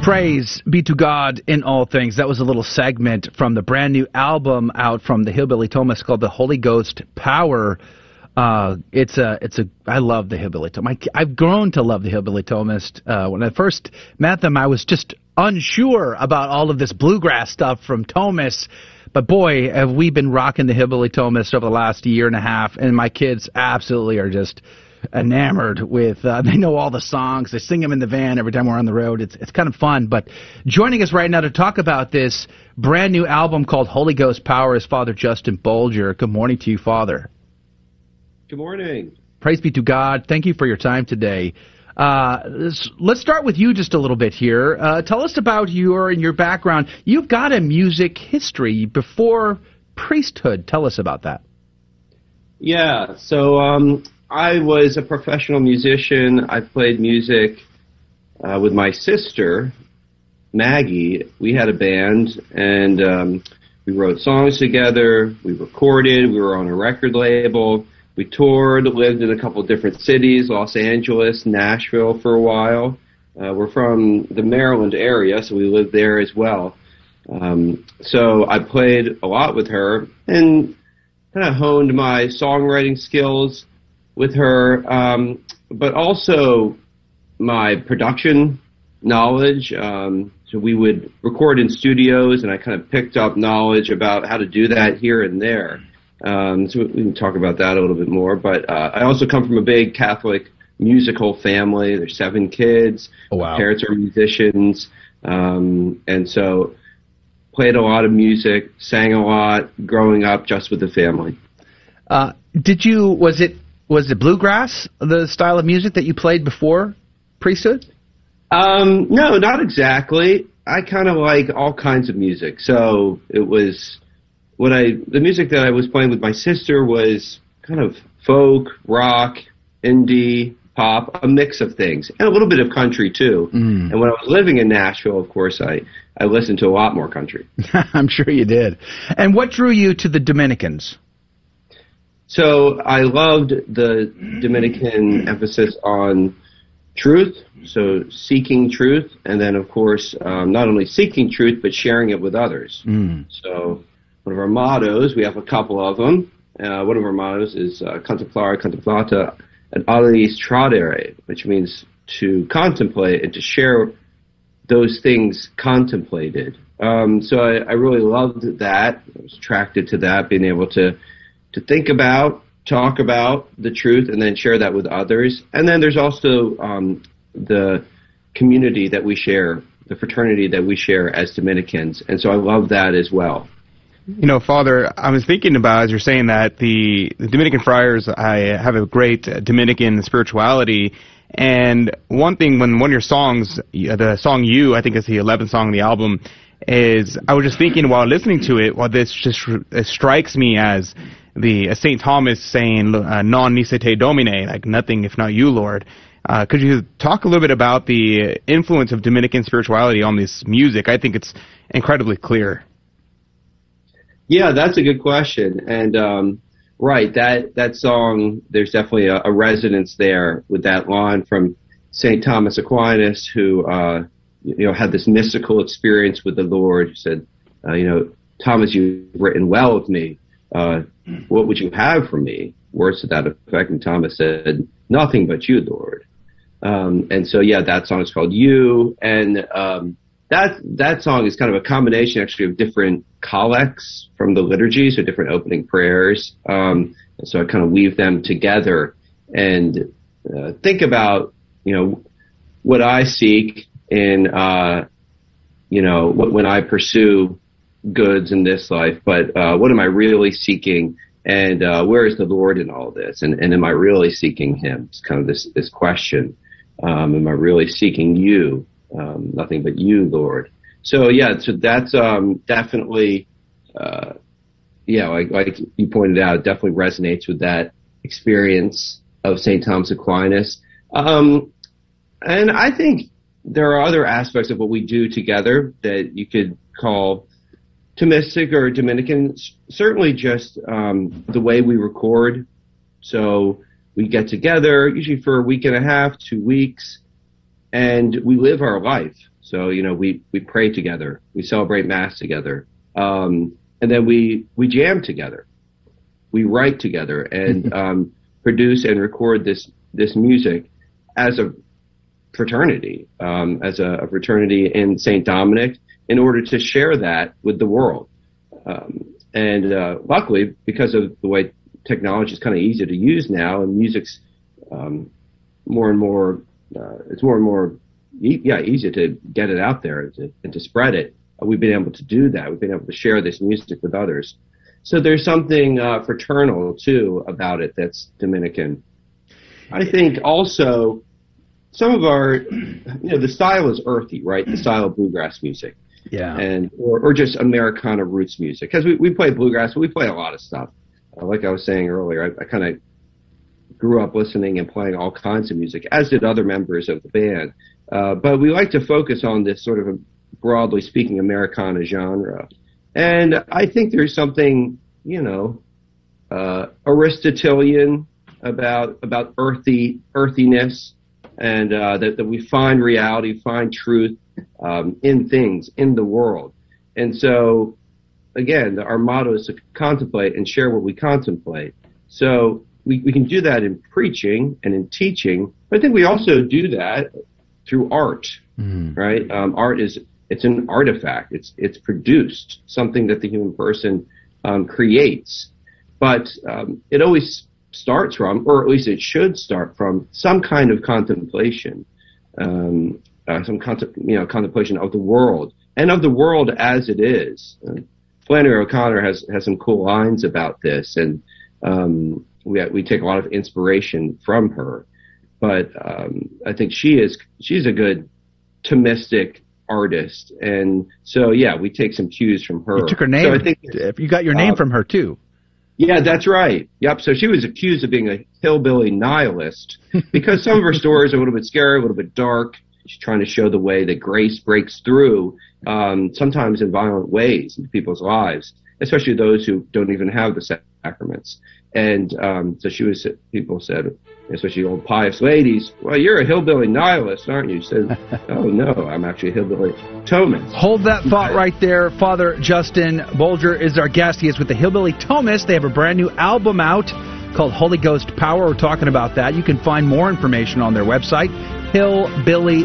Praise be to God in all things. That was a little segment from the brand new album out from the Hillbilly Thomists called The Holy Ghost Power. Uh, it's a, it's a, I love the Hillbilly Thomists. I've grown to love the Hillbilly Thomists. Uh, when I first met them, I was just unsure about all of this bluegrass stuff from Thomas. But boy, have we been rocking the Hillbilly Thomists over the last year and a half, and my kids absolutely are just enamored with. Uh, they know all the songs. They sing them in the van every time we're on the road. It's it's kind of fun. But joining us right now to talk about this brand new album called Holy Ghost Power is Father Justin Bolger. Good morning to you, Father. Good morning. Praise be to God. Thank you for your time today. Uh, let's start with you just a little bit here. Uh, tell us about your and your background. You've got a music history before priesthood. Tell us about that. Yeah. So um, I was a professional musician. I played music uh, with my sister, Maggie. We had a band, and um, we wrote songs together. We recorded. We were on a record label. We toured, lived in a couple different cities, Los Angeles, Nashville for a while. Uh, we're from the Maryland area, so we lived there as well. Um, so I played a lot with her and kind of honed my songwriting skills with her, um, but also my production knowledge. Um, so we would record in studios, and I kind of picked up knowledge about how to do that here and there. Um, so we can talk about that a little bit more. But uh, I also come from a big Catholic musical family. There's seven kids. Oh, wow. Parents are musicians, um, and so played a lot of music, sang a lot, growing up just with the family. Uh, did you? Was it was it bluegrass the style of music that you played before priesthood? Um, no, not exactly. I kind of like all kinds of music. So it was what I the music that I was playing with my sister was kind of folk, rock, indie, pop, a mix of things, and a little bit of country too. Mm. And when I was living in Nashville, of course, I I listened to a lot more country. I'm sure you did. And what drew you to the Dominicans? So I loved the Dominican emphasis on truth, so seeking truth, and then of course um, not only seeking truth but sharing it with others. Mm. So one of our mottos, we have a couple of them. Uh, one of our mottos is uh, contemplari, contemplata, and aliis tradere, which means to contemplate and to share those things contemplated. Um, so I, I really loved that. I was attracted to that, being able to to think about, talk about the truth, and then share that with others. And then there's also um, the community that we share, the fraternity that we share as Dominicans. And so I love that as well. You know, Father, I was thinking about as you're saying that the, the Dominican friars, I have a great Dominican spirituality. And one thing, when one of your songs, the song "You," I think is the 11th song on the album, is I was just thinking while listening to it, while this just strikes me as the uh, Saint Thomas saying uh, "Non te Domine," like nothing if not you, Lord. Uh, could you talk a little bit about the influence of Dominican spirituality on this music? I think it's incredibly clear. Yeah, that's a good question, and um, right that that song. There's definitely a, a resonance there with that line from Saint Thomas Aquinas, who uh, you know had this mystical experience with the Lord. Said, uh, you know, Thomas, you've written well of me. Uh, what would you have for me? Words to that effect. And Thomas said, nothing but you, Lord. Um, and so, yeah, that song is called You. And um, that that song is kind of a combination, actually, of different collects from the liturgy, so different opening prayers. Um, and so I kind of weave them together and uh, think about, you know, what I seek in, uh, you know, when I pursue goods in this life, but uh, what am I really seeking? And uh, where is the Lord in all this? And, and am I really seeking Him? It's kind of this this question. Um, am I really seeking You? Um, nothing but You, Lord. So yeah, so that's um, definitely, uh, yeah, like, like you pointed out, it definitely resonates with that experience of St. Thomas Aquinas. Um, and I think there are other aspects of what we do together that you could call Thomistic or Dominican. Certainly, just um, the way we record. So we get together usually for a week and a half, two weeks, and we live our life. So you know, we we pray together, we celebrate Mass together, um, and then we we jam together, we write together, and um, produce and record this this music as a fraternity, um, as a, a, fraternity in St. Dominic, in order to share that with the world. Um, and uh, luckily, because of the way technology is kind of easy to use now, and music's um, more and more, uh, it's more and more, e- yeah, easy to get it out there and to, and to spread it. Uh, we've been able to do that. We've been able to share this music with others. So there's something uh, fraternal too about it that's Dominican. I think also some of our, you know, the style is earthy, right? The style of bluegrass music. Yeah. And, or, or just Americana roots music. Cause we, we play bluegrass, but we play a lot of stuff. Uh, like I was saying earlier, I, I kind of grew up listening and playing all kinds of music, as did other members of the band. Uh, but we like to focus on this sort of broadly speaking Americana genre. And I think there's something, you know, uh, Aristotelian about, about earthy, earthiness and uh, that, that we find reality, find truth um, in things, in the world. And so, again, our motto is to contemplate and share what we contemplate. So we, we can do that in preaching and in teaching, but I think we also do that through art, mm. right? Um, art is it's an artifact. It's it's produced something that the human person um, creates, but um, it always starts from, or at least it should start from, some kind of contemplation, um, uh, some contem- you know contemplation of the world and of the world as it is. Uh, Flannery O'Connor has has some cool lines about this, and um, we we take a lot of inspiration from her. But um, I think she is she's a good Thomistic artist, and so yeah, we take some cues from her. You took her name. So I think you got your name uh, from her too. Yeah, that's right. Yep. So she was accused of being a hillbilly nihilist because some of her stories are a little bit scary, a little bit dark. She's trying to show the way that grace breaks through, um, sometimes in violent ways into people's lives, especially those who don't even have the sacraments. And um, so she was. People said, especially old pious ladies, "Well, you're a hillbilly nihilist, aren't you?" Said, "Oh no, I'm actually a hillbilly Thomist." Hold that thought right there. Father Justin Bolger is our guest. He is with the Hillbilly Thomists. They have a brand new album out called Holy Ghost Power. We're talking about that. You can find more information on their website, Hillbilly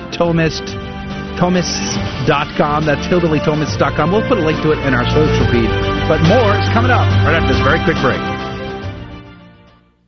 That's hillbillythomists.com. We'll put a link to it in our social feed. But more is coming up right after this very quick break.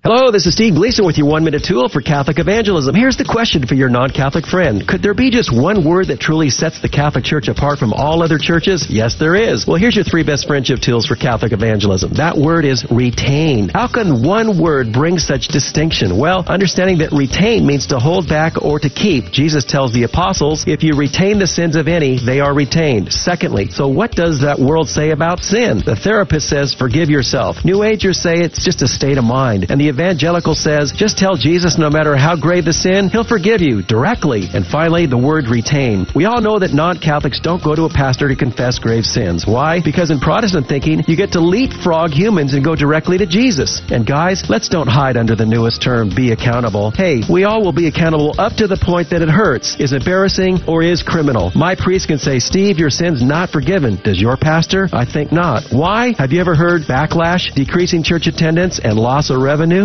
Hello, this is Steve Gleason with your one minute tool for Catholic evangelism. Here's the question for your non Catholic friend Could there be just one word that truly sets the Catholic Church apart from all other churches? Yes, there is. Well, here's your three best friendship tools for Catholic evangelism. That word is retain. How can one word bring such distinction? Well, understanding that retain means to hold back or to keep. Jesus tells the apostles, if you retain the sins of any, they are retained. Secondly, so what does that world say about sin? The therapist says, forgive yourself. New Agers say it's just a state of mind. And the evangelical says, just tell Jesus no matter how grave the sin, he'll forgive you directly. And finally, the word retain. We all know that non-Catholics don't go to a pastor to confess grave sins. Why? Because in Protestant thinking, you get to leapfrog humans and go directly to Jesus. And guys, let's don't hide under the newest term, be accountable. Hey, we all will be accountable up to the point that it hurts, is embarrassing, or is criminal. My priest can say, Steve, your sin's not forgiven. Does your pastor? I think not. Why? Have you ever heard backlash, decreasing church attendance, and loss of revenue?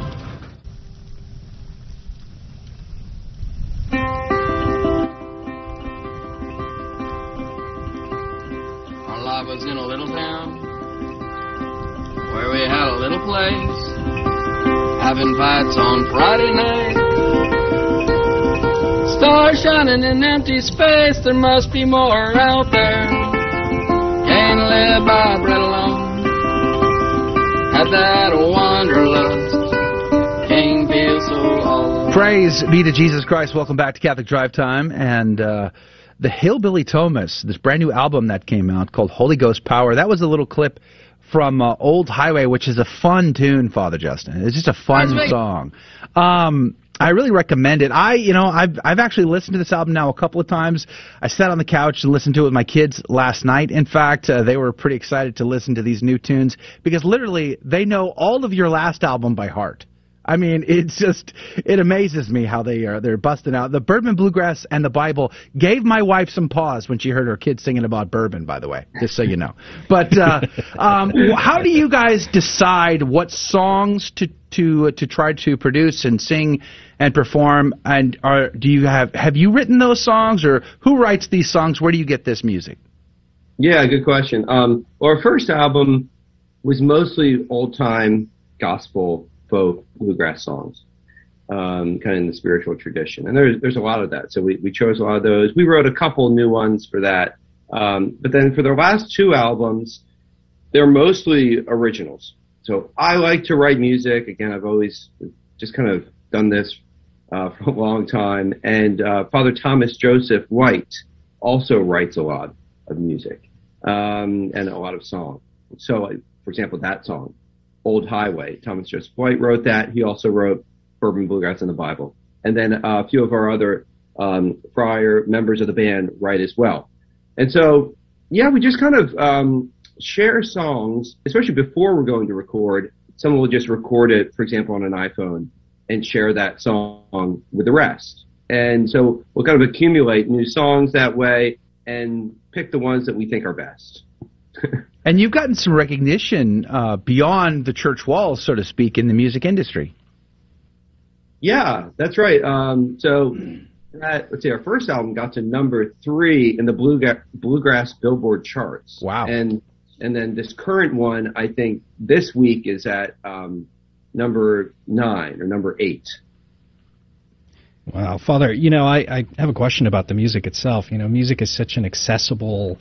little place, having fights on Friday night. Stars shining in empty space, there must be more out there. Can't live by bread alone. Had that wanderlust, can't feel so all Praise be to Jesus Christ. Welcome back to Catholic Drive Time. And uh, the Hillbilly Thomists, this brand new album that came out called Holy Ghost Power, that was a little clip from uh, Old Highway, which is a fun tune, Father Justin. It's just a fun song. Um, I really recommend it. I, you know, I've I've actually listened to this album now a couple of times. I sat on the couch and listened to it with my kids last night. In fact, uh, they were pretty excited to listen to these new tunes because literally they know all of your last album by heart. I mean, it's just it amazes me how they are they're busting out. The Bourbon Bluegrass and the Bible gave my wife some pause when she heard her kids singing about bourbon. By the way, just so you know. But uh, um, how do you guys decide what songs to to to try to produce and sing and perform? And are do you have have you written those songs or who writes these songs? Where do you get this music? Yeah, good question. Um, well, our first album was mostly old time gospel folk bluegrass songs, um, kind of in the spiritual tradition. And there's there's a lot of that. So we, we chose a lot of those. We wrote a couple new ones for that. Um, but then for the last two albums, they're mostly originals. So I like to write music. Again, I've always just kind of done this uh, for a long time. And uh, Father Thomas Joseph White also writes a lot of music um, and a lot of songs. So, for example, that song Old Highway. Thomas Joseph White wrote that. He also wrote Bourbon Bluegrass in the Bible. And then uh, a few of our other um, friar members of the band write as well. And so, yeah, we just kind of um, share songs, especially before we're going to record. Someone will just record it, for example, on an iPhone and share that song with the rest. And so we'll kind of accumulate new songs that way and pick the ones that we think are best. And you've gotten some recognition uh, beyond the church walls, so to speak, in the music industry. Yeah, that's right. Um, so, that, let's see, our first album got to number three in the bluegrass, bluegrass Billboard charts. Wow. And and then this current one, I think this week is at um, number nine or number eight. Wow, Father, you know, I, I have a question about the music itself. You know, music is such an accessible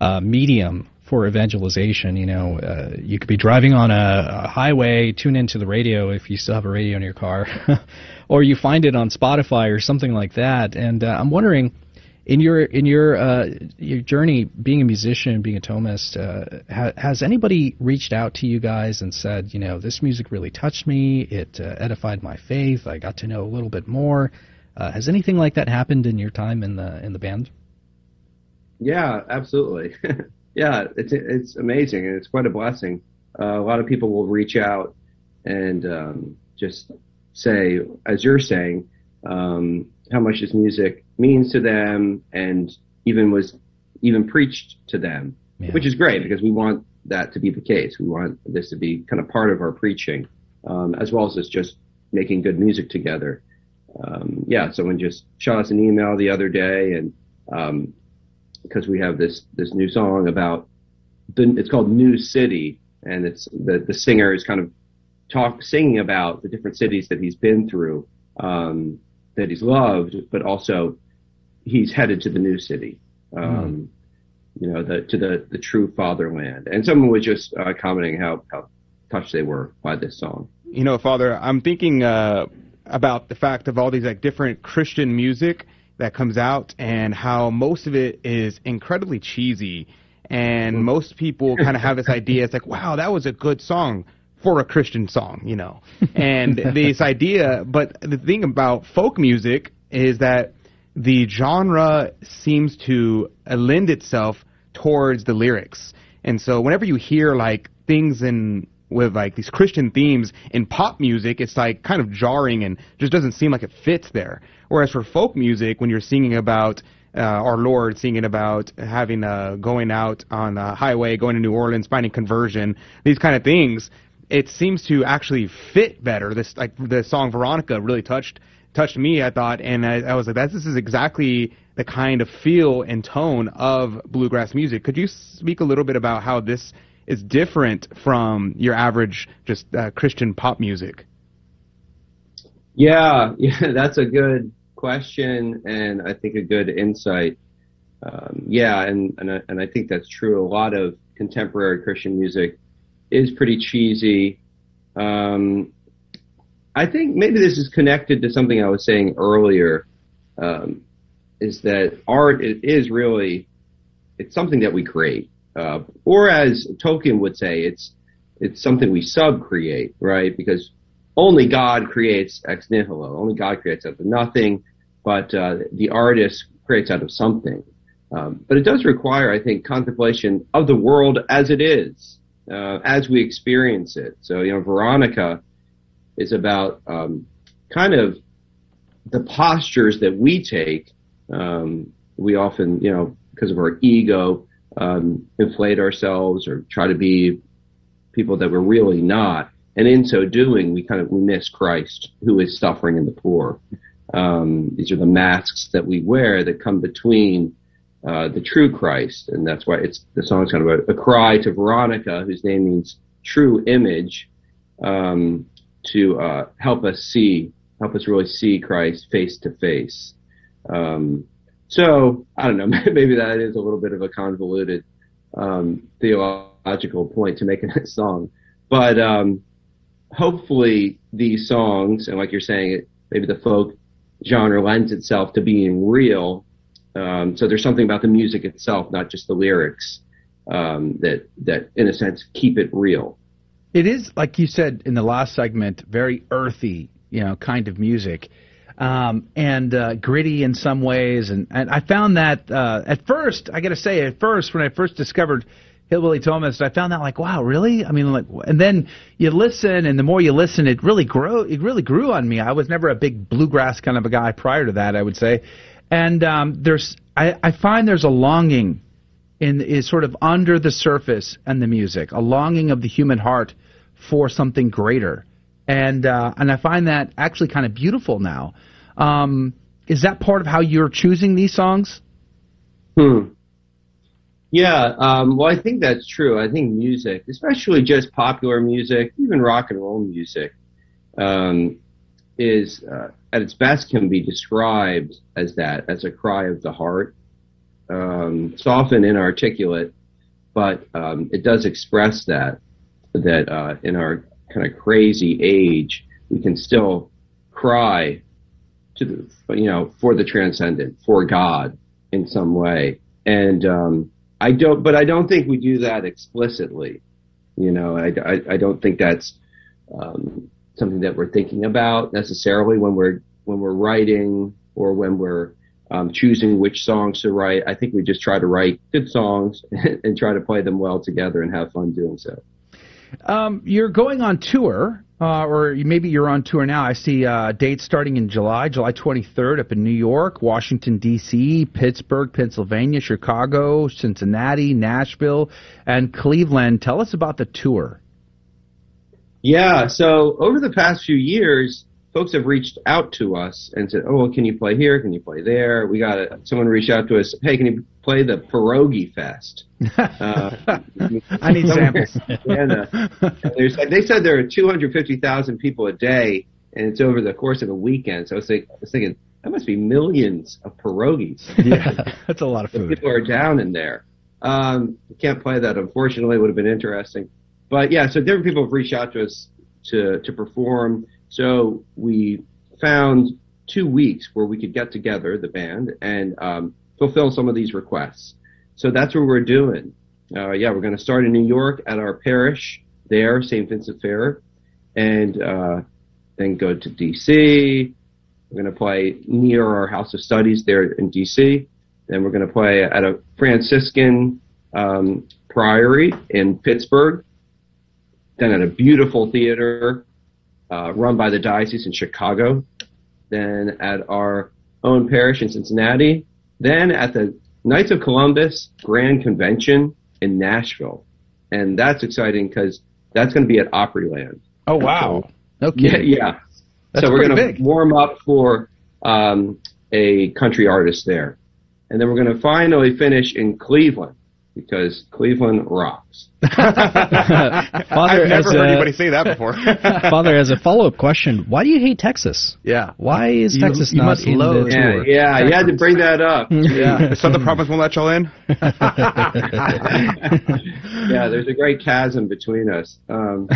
uh, medium for evangelization. You know, uh, you could be driving on a, a, highway, tune into the radio if you still have a radio in your car, or you find it on Spotify or something like that. And uh, I'm wondering, in your in your uh, your journey being a musician, being a Thomist, uh, ha- has anybody reached out to you guys and said, you know, this music really touched me, it uh, edified my faith, I got to know a little bit more. Uh, has anything like that happened in your time in the in the band? Yeah, absolutely. yeah, it's it's amazing and it's quite a blessing. Uh, a lot of people will reach out and um, just say, as you're saying, um, how much this music means to them, and even was even preached to them, yeah. which is great because we want that to be the case. We want this to be kind of part of our preaching, um, as well as just making good music together. Um, yeah, someone just shot us an email the other day, and um, because we have this this new song about the, it's called New City, and it's the the singer is kind of talk singing about the different cities that he's been through, um, that he's loved, but also he's headed to the new city, um, mm. you know, the to the the true fatherland. And someone was just uh, commenting how how touched they were by this song. You know, Father, I'm thinking uh, about the fact of all these like different Christian music that comes out and how most of it is incredibly cheesy and mm. most people kind of have this idea it's like wow that was a good song for a christian song you know and this idea but the thing about folk music is that the genre seems to lend itself towards the lyrics and so whenever you hear like things in with like these Christian themes in pop music, it's like kind of jarring and just doesn't seem like it fits there. Whereas for folk music, when you're singing about uh, our Lord, singing about having uh, going out on the highway, going to New Orleans, finding conversion, these kind of things, it seems to actually fit better. This like the song Veronica really touched touched me. I thought, and I, I was like, that this is exactly the kind of feel and tone of bluegrass music. Could you speak a little bit about how this is different from your average just uh, Christian pop music? Yeah, yeah, that's a good question, and I think a good insight. Um, yeah, and and I, and I think that's true. A lot of contemporary Christian music is pretty cheesy. Um, I think maybe this is connected to something I was saying earlier. Um, is that art it is really it's something that we create, uh, or as Tolkien would say, it's it's something we sub-create, right? Because only God creates ex nihilo. Only God creates out of nothing, but uh, the artist creates out of something. Um, but it does require, I think, contemplation of the world as it is, uh, as we experience it. So, you know, Veronica is about um, kind of the postures that we take. Um, we often, you know, because of our ego, um, inflate ourselves or try to be people that we're really not. And in so doing, we kind of we miss Christ, who is suffering in the poor. Um, these are the masks that we wear that come between uh, the true Christ, and that's why it's the song's kind of a, a cry to Veronica, whose name means true image, um, to uh, help us see, help us really see Christ face to face. Um, so I don't know, maybe that is a little bit of a convoluted um, theological point to make in that song, but um, hopefully these songs, and like you're saying, maybe the folk genre lends itself to being real. Um, so there's something about the music itself, not just the lyrics, um, that that in a sense keep it real. It is like you said in the last segment, very earthy, you know, kind of music. Um, and uh, gritty in some ways, and, and I found that uh, at first, I got to say, at first when I first discovered Hillbilly Thomists, I found that like, wow, really? I mean, like, and then you listen, and the more you listen, it really grow, it really grew on me. I was never a big bluegrass kind of a guy prior to that, I would say, and um, there's, I, I find there's a longing in is sort of under the surface and the music, a longing of the human heart for something greater, and uh, and I find that actually kind of beautiful now. Um, is that part of how you're choosing these songs? Hmm. Yeah, um, well, I think that's true. I think music, especially just popular music, even rock and roll music, um, is uh, at its best can be described as that, as a cry of the heart. Um, it's often inarticulate, but um, it does express that that uh, in our kind of crazy age, we can still cry to the, you know, for the transcendent, for God in some way. And, um, I don't, but I don't think we do that explicitly. You know, I, I, I don't think that's, um, something that we're thinking about necessarily when we're, when we're writing or when we're, um, choosing which songs to write. I think we just try to write good songs and try to play them well together and have fun doing so. Um, you're going on tour, uh, or maybe you're on tour now. I see uh, dates starting in July, July 23rd, up in New York, Washington D.C., Pittsburgh, Pennsylvania, Chicago, Cincinnati, Nashville, and Cleveland. Tell us about the tour. Yeah, so over the past few years, folks have reached out to us and said, "Oh, well, can you play here? Can you play there?" We got a, someone reached out to us. Hey, can you play the pierogi fest? Uh, I need samples. like they said there are 250,000 people a day, and it's over the course of a weekend. So I was, think, I was thinking that must be millions of pierogies. yeah, that's a lot of food. People are down in there. Um, can't play that, unfortunately. Would have been interesting, but yeah. So different people have reached out to us to to perform. So we found two weeks where we could get together, the band, and um, fulfill some of these requests. So that's what we're doing. Uh, yeah, we're going to start in New York at our parish there, St. Vincent Ferrer, and uh, then go to D.C. We're going to play near our House of Studies there in D.C. Then we're going to play at a Franciscan um, priory in Pittsburgh. Then at a beautiful theater uh, run by the diocese in Chicago. Then at our own parish in Cincinnati. Then at the Knights of Columbus Grand Convention in Nashville. And that's exciting because that's going to be at Opryland. Oh, wow. Okay. Yeah. yeah. That's so we're going to warm up for um, a country artist there. And then we're going to finally finish in Cleveland because Cleveland rocks. Father, I've never heard a- anybody say that before. Father, as a follow-up question, why do you hate Texas? Yeah. Why is You- Texas you not must in loathe- the Yeah, tour? yeah, you had to bring that up. Yeah. Southern Province won't let y'all in. yeah, there's a great chasm between us. Um,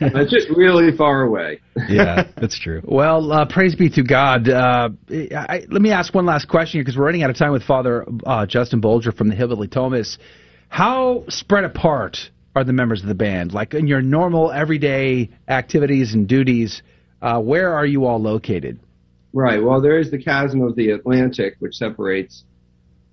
it's just really far away. yeah, that's true. Well, uh, praise be to God. Uh, I, let me ask one last question here because we're running out of time with Father uh, Justin Bolger from the Hillbilly Thomists. How spread apart are the members of the band? Like in your normal everyday activities and duties, uh, where are you all located? Right. Well, there is the chasm of the Atlantic, which separates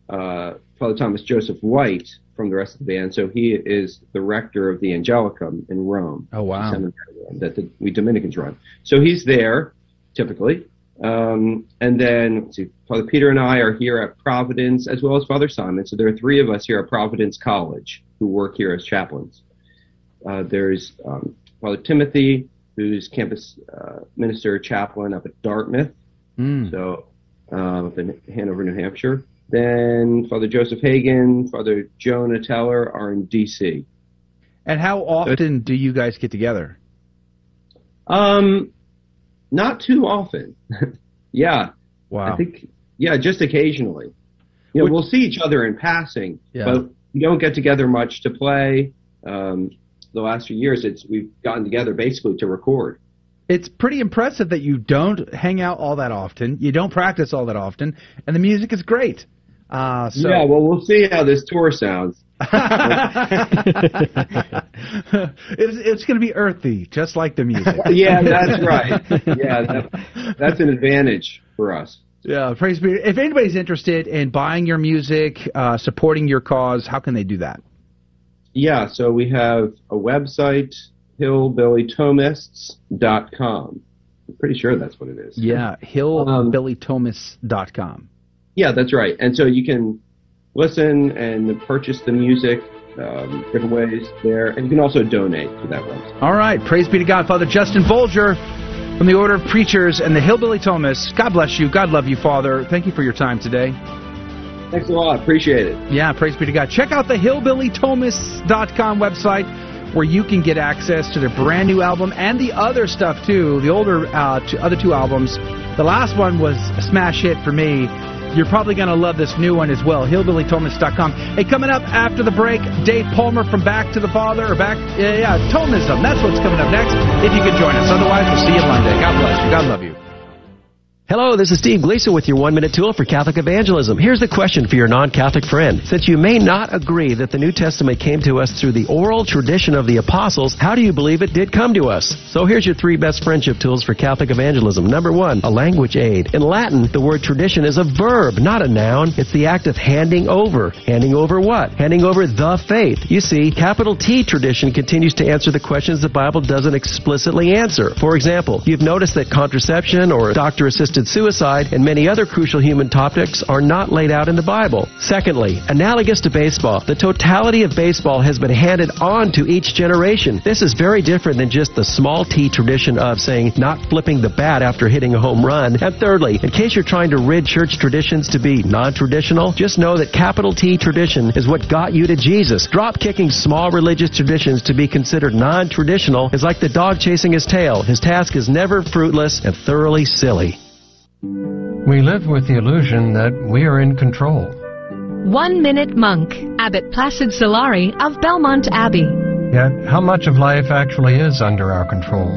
uh, Father Thomas Joseph White from the rest of the band. So he is the rector of the Angelicum in Rome. Oh, wow. the That the, we Dominicans run. So he's there typically. Um, and then let's see, Father Peter and I are here at Providence, as well as Father Simon. So there are three of us here at Providence College who work here as chaplains. Uh, there's um, Father Timothy, who's campus uh, minister chaplain up at Dartmouth. Mm. So um, up in Hanover, New Hampshire. Then Father Joseph Hagen, Father Jonah Teller are in D.C. And how often do you guys get together? Um, not too often. yeah. Wow. I think yeah, just occasionally. You know, we'll see each other in passing, Yeah. but we don't get together much to play. Um, the last few years, it's we've gotten together basically to record. It's pretty impressive that you don't hang out all that often, you don't practice all that often, and the music is great. Uh, so Yeah, well, we'll see how this tour sounds. it's it's going to be earthy, just like the music. yeah, that's right. Yeah, that, that's an advantage for us. Yeah, praise be. If anybody's interested in buying your music, uh, supporting your cause, how can they do that? Yeah, so we have a website, hillbillythomists.com. I'm pretty sure that's what it is. Yeah, hillbillythomists.com. Yeah, that's right. And so you can listen and purchase the music um, different ways there, and you can also donate to that website. All right, praise be to God, Father Justin Bolger from the Order of Preachers and the Hillbilly Thomists. God bless you. God love you, Father. Thank you for your time today. Thanks a lot. Appreciate it. Yeah, praise be to God. Check out the hillbillythomists.com website where you can get access to their brand new album and the other stuff too. The older uh, two, other two albums. The last one was a smash hit for me. You're probably going to love this new one as well. Hillbillythomists.com. Hey, coming up after the break, Dave Palmer from Back to the Father or Back, yeah, yeah, Thomism. That's what's coming up next. If you can join us. Otherwise, we'll see you Monday. God bless you. God love you. Hello, this is Steve Gleason with your one minute tool for Catholic evangelism. Here's the question for your non Catholic friend. Since you may not agree that the New Testament came to us through the oral tradition of the apostles, how do you believe it did come to us? So here's your three best friendship tools for Catholic evangelism. Number one, a language aid. In Latin, the word tradition is a verb, not a noun. It's the act of handing over. Handing over what? Handing over the faith. You see, capital T tradition continues to answer the questions the Bible doesn't explicitly answer. For example, you've noticed that contraception or doctor assisted suicide and many other crucial human topics are not laid out in the Bible. Secondly, analogous to baseball, the totality of baseball has been handed on to each generation. This is very different than just the small t tradition of saying not flipping the bat after hitting a home run. And thirdly, in case you're trying to rid church traditions to be non-traditional, just know that capital T tradition is what got you to Jesus. Drop kicking small religious traditions to be considered non-traditional is like the dog chasing his tail. His task is never fruitless and thoroughly silly. We live with the illusion that we are in control. One Minute Monk, Abbot Placid Solari of Belmont Abbey. Yet, how much of life actually is under our control?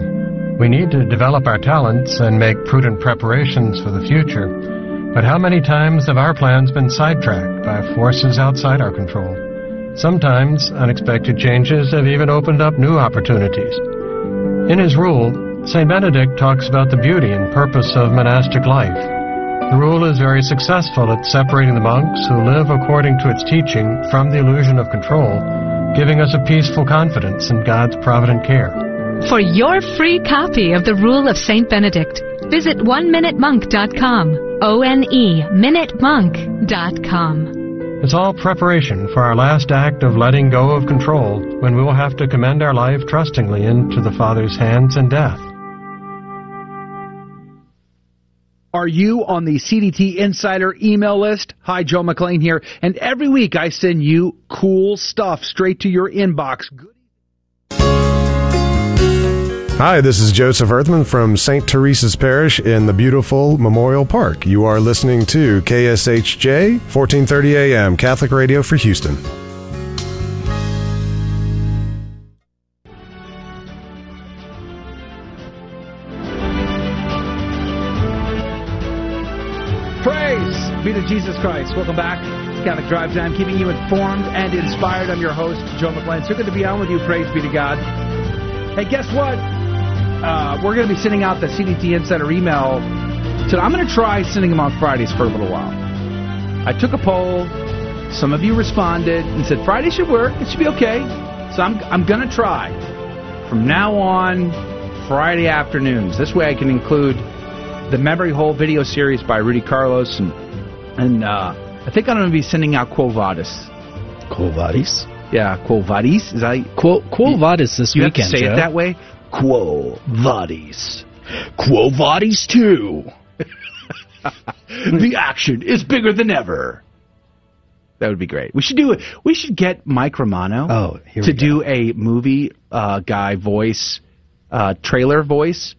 We need to develop our talents and make prudent preparations for the future. But how many times have our plans been sidetracked by forces outside our control? Sometimes unexpected changes have even opened up new opportunities. In his rule, St. Benedict talks about the beauty and purpose of monastic life. The rule is very successful at separating the monks who live according to its teaching from the illusion of control, giving us a peaceful confidence in God's provident care. For your free copy of the Rule of St. Benedict, visit oneminutemonk.com. O-N-E, minutemonk.com. It's all preparation for our last act of letting go of control when we will have to commend our life trustingly into the Father's hands and death. Are you on the CDT Insider email list? Hi, Joe McClain here. And every week I send you cool stuff straight to your inbox. Hi, this is Joseph Earthman from St. Teresa's Parish in the beautiful Memorial Park. You are listening to KSHJ 1430 AM Catholic Radio for Houston. Praise be to Jesus Christ. Welcome back to Catholic Drive Time, keeping you informed and inspired. I'm your host, Joe McClain. So good to be on with you. Praise be to God. Hey, guess what? Uh, we're going to be sending out the CDT Insider email. So I'm going to try sending them on Fridays for a little while. I took a poll. Some of you responded and said Friday should work. It should be okay. So I'm I'm going to try from now on Friday afternoons. This way I can include the Memory Hole video series by Rudy Carlos and and uh, I think I'm going to be sending out Quo Vadis. Quo Vadis? Yeah, Quo Vadis. Is that Quo Quo Vadis this you weekend? have to say Joe. it that way? Quo Vadis. Quo Vadis 2. the action is bigger than ever. That would be great. We should do it. We should get Mike Romano Oh, to do a movie uh, guy voice, uh, trailer voice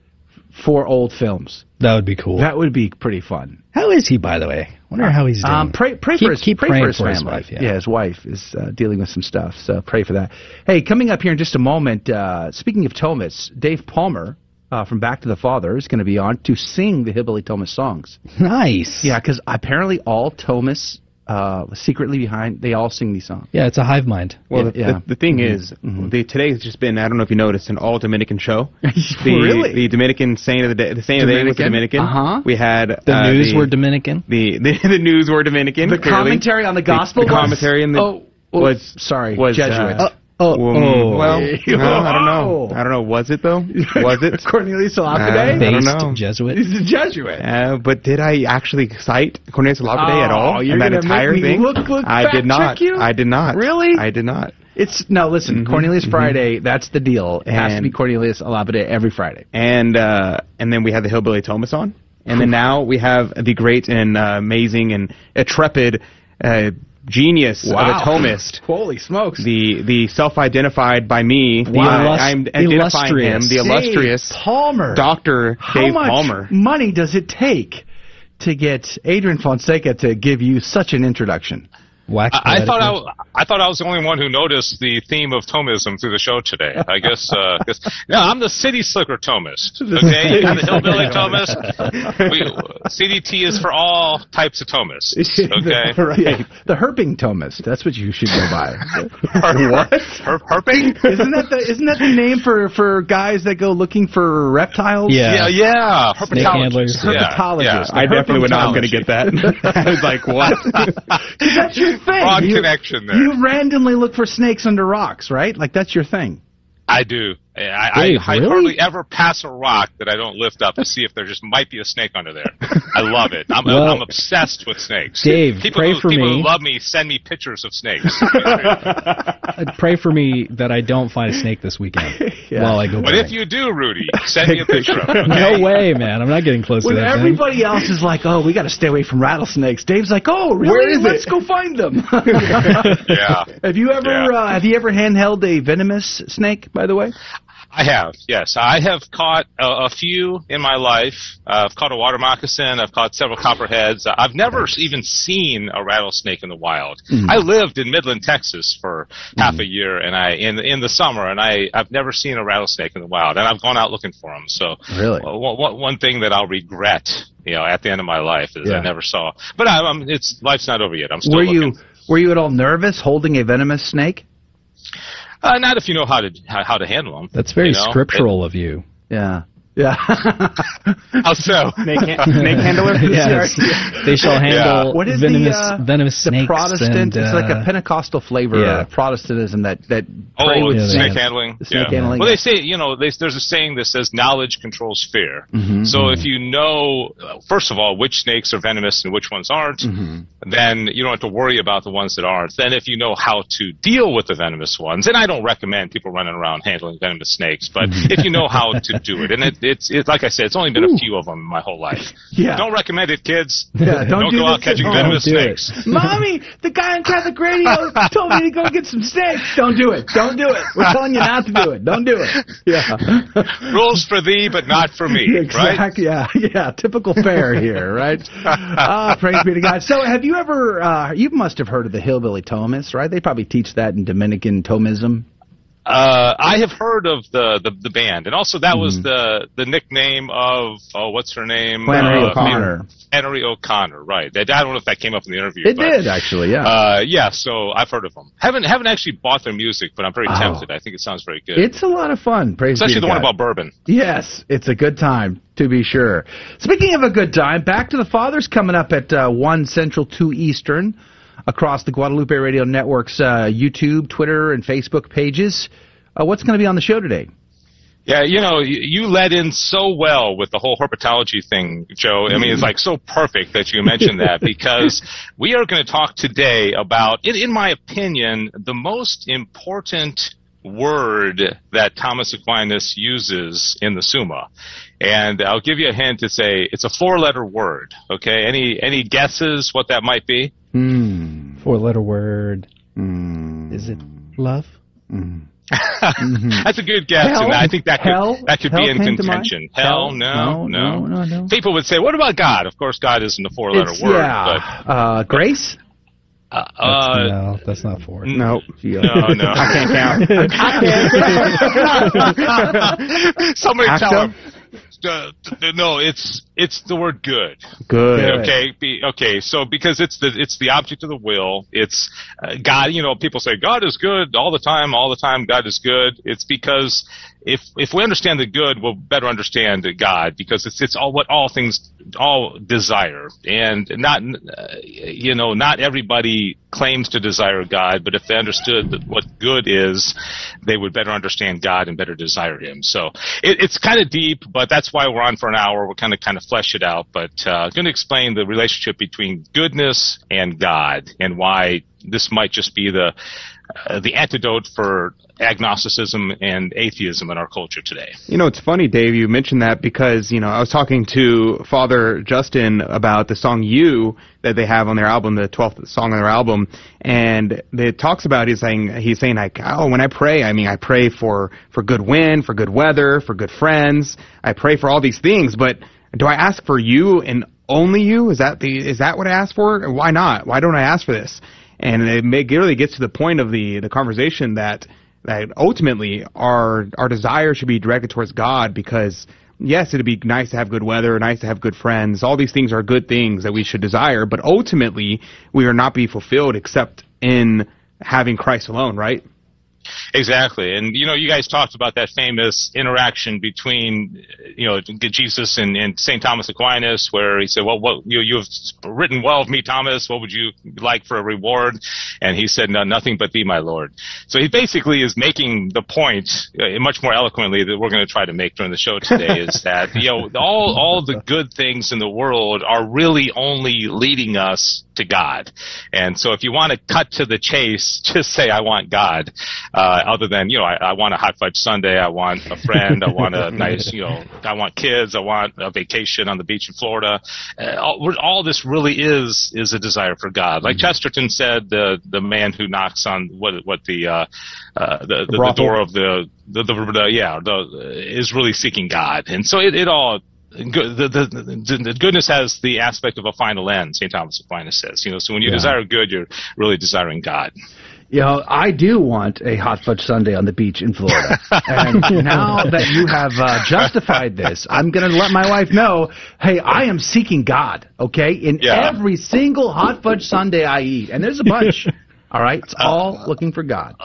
for old films. That would be cool. That would be pretty fun. How is he, by the way? I wonder how he's doing. Um, pray pray keep, for his keep pray for his family. his wife. Yeah. his wife is uh, dealing with some stuff, so pray for that. Hey, coming up here in just a moment. Uh, speaking of Thomists, Dave Palmer uh, from Back to the Father is going to be on to sing the Hillbilly Thomists songs. Nice. Yeah, because apparently all Thomists uh, secretly behind they all sing these songs. Yeah, it's a hive mind. Well, Yeah, the, yeah. the, the thing Mhm. is, the, today has just been, I don't know if you noticed, an all Dominican show. The, Really? The Dominican Saint of the Day, the Saint of the Day was the Dominican? Dominican. Uh-huh. We had The uh, news the, were Dominican. The, the, the news were Dominican. The clearly. commentary on the gospel The, the was- commentary in the, Oh, oh, was sorry, was Jesuit. Uh, oh, oh. well, no, I don't know. I don't know. Was it though? Was it? Cornelius Uh, I Lapide? don't know. Jesuit. He's a Jesuit. Uh, but did I actually cite Cornelius Lapide at Oh, all in that entire thing? look- look, I did not. you? I did not. Really? I did not. It's no. Listen, Mhm, Cornelius mhm. Friday. That's the deal. It has to be Cornelius Lapide every Friday. and uh, and then we had the hillbilly Thomists on, and then now we have the great and uh, amazing and intrepid genius of a Thomist. Holy smokes! The the self-identified by me. The, Wow. I'm identifying him. The Dave illustrious Palmer. Doctor How Dave much Palmer. money does it take to get Adrian Fonseca to give you such an introduction? Wax I, I thought I, w- I thought I was the only one who noticed the theme of Thomism through the show today. I guess, uh, guess yeah, I'm the city slicker Thomist. Okay, you got the hillbilly Thomist. We, CDT is for all types of Thomists. Okay, right. The herping Thomist. That's what you should go by. what? Her- herping? Isn't that the isn't that the name for for guys that go looking for reptiles? Yeah, yeah, Snake handlers. herpetologist. Yeah, yeah. I definitely would not herpetologist. going to get that. I was like, what? Your thing. Broad You- connection there. You randomly look for snakes under rocks, right? Like that's your thing. I do. I, I, Dave, I hardly ever pass a rock that I don't lift up to see if there just might be a snake under there. I love it. I'm, Well, I'm obsessed with snakes. Dave, people pray who, for people me. who love me send me pictures of snakes. Uh, Pray for me that I don't find a snake this weekend while I go. but back. if you do, Rudy, send me a picture of it. no way, man! I'm not getting close When to that. thing. everybody else is like, "Oh, we got to stay away from rattlesnakes," Dave's like, "Oh, really? Where is Let's it?" go find them." Yeah, have you ever Yeah. uh, have you ever handheld a venomous snake? By the way, I have. Yes, I have caught a, a few in my life. Uh, I've caught a water moccasin. I've caught several copperheads. Uh, I've never even seen a rattlesnake in the wild. Mm. I lived in Midland, Texas, for half a year, and I in in the summer, and I I've never seen a rattlesnake in the wild, and I've gone out looking for them. So Really? uh, one, one- one thing that I'll regret, you know, at the end of my life is Yeah. I never saw. But I, I'm, it's life's not over yet. I'm still were looking. you were you at all nervous holding a venomous snake? Uh, not if you know how to how, how to handle them. That's very you know? scriptural of you. Yeah. Yeah. How so? snake, ha- snake handler? Yes. They shall handle What is venomous, the, uh, venomous the. Protestant? and, it's like a uh, Pentecostal flavor yeah. of Protestantism that that Oh, with Yeah, snake handling. snake yeah. handling. Well, they say you know they, there's a saying that says knowledge controls fear. Mhm. So if you know, uh, first of all, which snakes are venomous and which ones aren't, Mhm. then you don't have to worry about the ones that aren't. Then if you know how to deal with the venomous ones, and I don't recommend people running around handling venomous snakes, but Mm-hmm. if you know how to do it, and it, it's it's like I said, it's only been Ooh. a few of them in my whole life. Yeah. Don't recommend it, kids. Yeah, don't do go out catching home. venomous Don't snakes. Mommy, the guy on Catholic radio told me to go get some snakes. Don't do it. Don't do it. We're telling you not to do it. Don't do it. Yeah. Rules for thee, but not for me. Right? Yeah. Yeah. Typical fare here, right? Ah, praise be to God. So, have you ever? Uh, you must have heard of the hillbilly Thomists, right? They probably teach that in Dominican Thomism. Uh, I have heard of the, the the band, and also that was Mhm. the the nickname of oh, what's her name? Flannery Uh, O'Connor. Flannery O'Connor, right? I don't know if that came up in the interview. It but, did actually. Yeah. Uh, yeah, so I've heard of them. Haven't haven't actually bought their music, but I'm very Oh. tempted. I think it sounds very good. It's a lot of fun. Praise Especially the one about bourbon. Yes, it's a good time to be sure. Speaking of a good time, Back to the Fathers coming up at uh, one Central, two Eastern, across the Guadalupe Radio Network's uh, YouTube, Twitter, and Facebook pages. Uh, what's going to be on the show today? Yeah, you know, you, led in so well with the whole herpetology thing, Joe. I mean, it's like so perfect that you mentioned that because we are going to talk today about, in, in my opinion, the most important word that Thomas Aquinas uses in the Summa. And I'll give you a hint. It's a it's a four letter word. Okay. Any any guesses what that might be? Hmm. Four letter word. Is it love? That's a good guess, Hell? and I think that could Hell? that could Hell be in came to mind? contention. Hell, Hell? no, No, no, no, no. People would say, "What about God?" Of course, God isn't a four-letter word, yeah. Uh, grace? but That's, uh, no, that's not four. No. no, no, I can't count. Somebody tell him. Uh, no, it's it's the word good. Good. Okay. Be, okay. So because it's the it's the object of the will. It's uh, God. You know, people say God is good all the time. All the time, God is good. It's because if if we understand the good, we'll better understand God because it's it's all what all things all desire and not uh, you know not everybody claims to desire God, but if they understood what good is, they would better understand God and better desire Him. So it, it's kind of deep, but that's why we're on for an hour. We're kind of kind of flesh it out, but uh, going to explain the relationship between goodness and God and why this might just be the uh, the antidote for agnosticism and atheism in our culture today. You know, it's funny, Dave, you mentioned that because, you know, I was talking to Father Justin about the song You that they have on their album, the 12th song on their album, and it talks about, he's saying, he's saying like, oh, when I pray, I mean, I pray for, for good wind, for good weather, for good friends, I pray for all these things, but do I ask for you and only you? Is that the, is that what I ask for? Why not? Why don't I ask for this? And it really gets to the point of the, the conversation that, that ultimately our our desire should be directed towards God because yes, it'd be nice to have good weather, nice to have good friends. All these things are good things that we should desire, but ultimately we are not be fulfilled except in having Christ alone, right? Exactly, and you know, you guys talked about that famous interaction between, you know, Jesus and, and Saint Thomas Aquinas, where he said, "Well, what you you have written well of me, Thomas. What would you like for a reward?" And he said, "No, nothing but thee, my Lord." So he basically is making the point, uh, much more eloquently, that we're going to try to make during the show today, is that you know, all all the good things in the world are really only leading us to God. And so if you want to cut to the chase, just say, I want God. Uh, other than, you know, I, I want a hot fudge sundae, I want a friend, I want a nice, you know, I want kids, I want a vacation on the beach in Florida. Uh, all, all this really is, is a desire for God. Like Chesterton said, the, the man who knocks on what, what the, uh, uh, the, the, the door of the, the, the, the yeah, the, is really seeking God. And so it, it all, good, the, the, the, the goodness has the aspect of a final end, St. Thomas Aquinas says. You know, so when you Yeah. desire good, you're really desiring God. You know, I do want a hot fudge sundae on the beach in Florida. and now that you have uh, justified this, I'm going to let my wife know, hey, I am seeking God, okay, in Yeah. every single hot fudge sundae I eat. And there's a bunch. All right? It's all looking for God.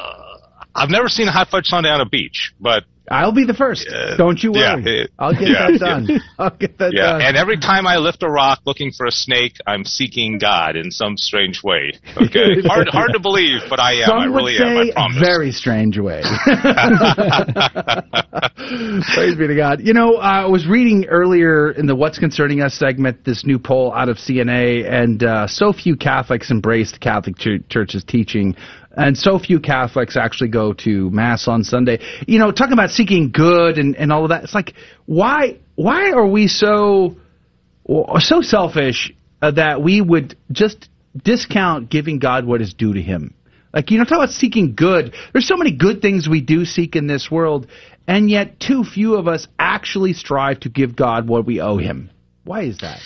I've never seen a hot fudge sundae on a beach, but I'll be the first. Don't you yeah, worry. it- I'll get yeah, that done. I'll get that yeah, done. and every time I lift a rock looking for a snake, I'm seeking God in some strange way. Okay, hard hard to believe, but I am. Some I would really say am. I promise. very strange way. Praise be to God. You know, I was reading earlier in the What's Concerning Us segment this new poll out of CNA, and uh, so few Catholics embraced Catholic Ch- Church's teaching. And so few Catholics actually go to Mass on Sunday. You know, talking about seeking good and, and all of that. It's like, why why are we so so selfish uh, that we would just discount giving God what is due to Him? Like, you know, talk about seeking good. There's so many good things we do seek in this world, and yet too few of us actually strive to give God what we owe Him. Why is that?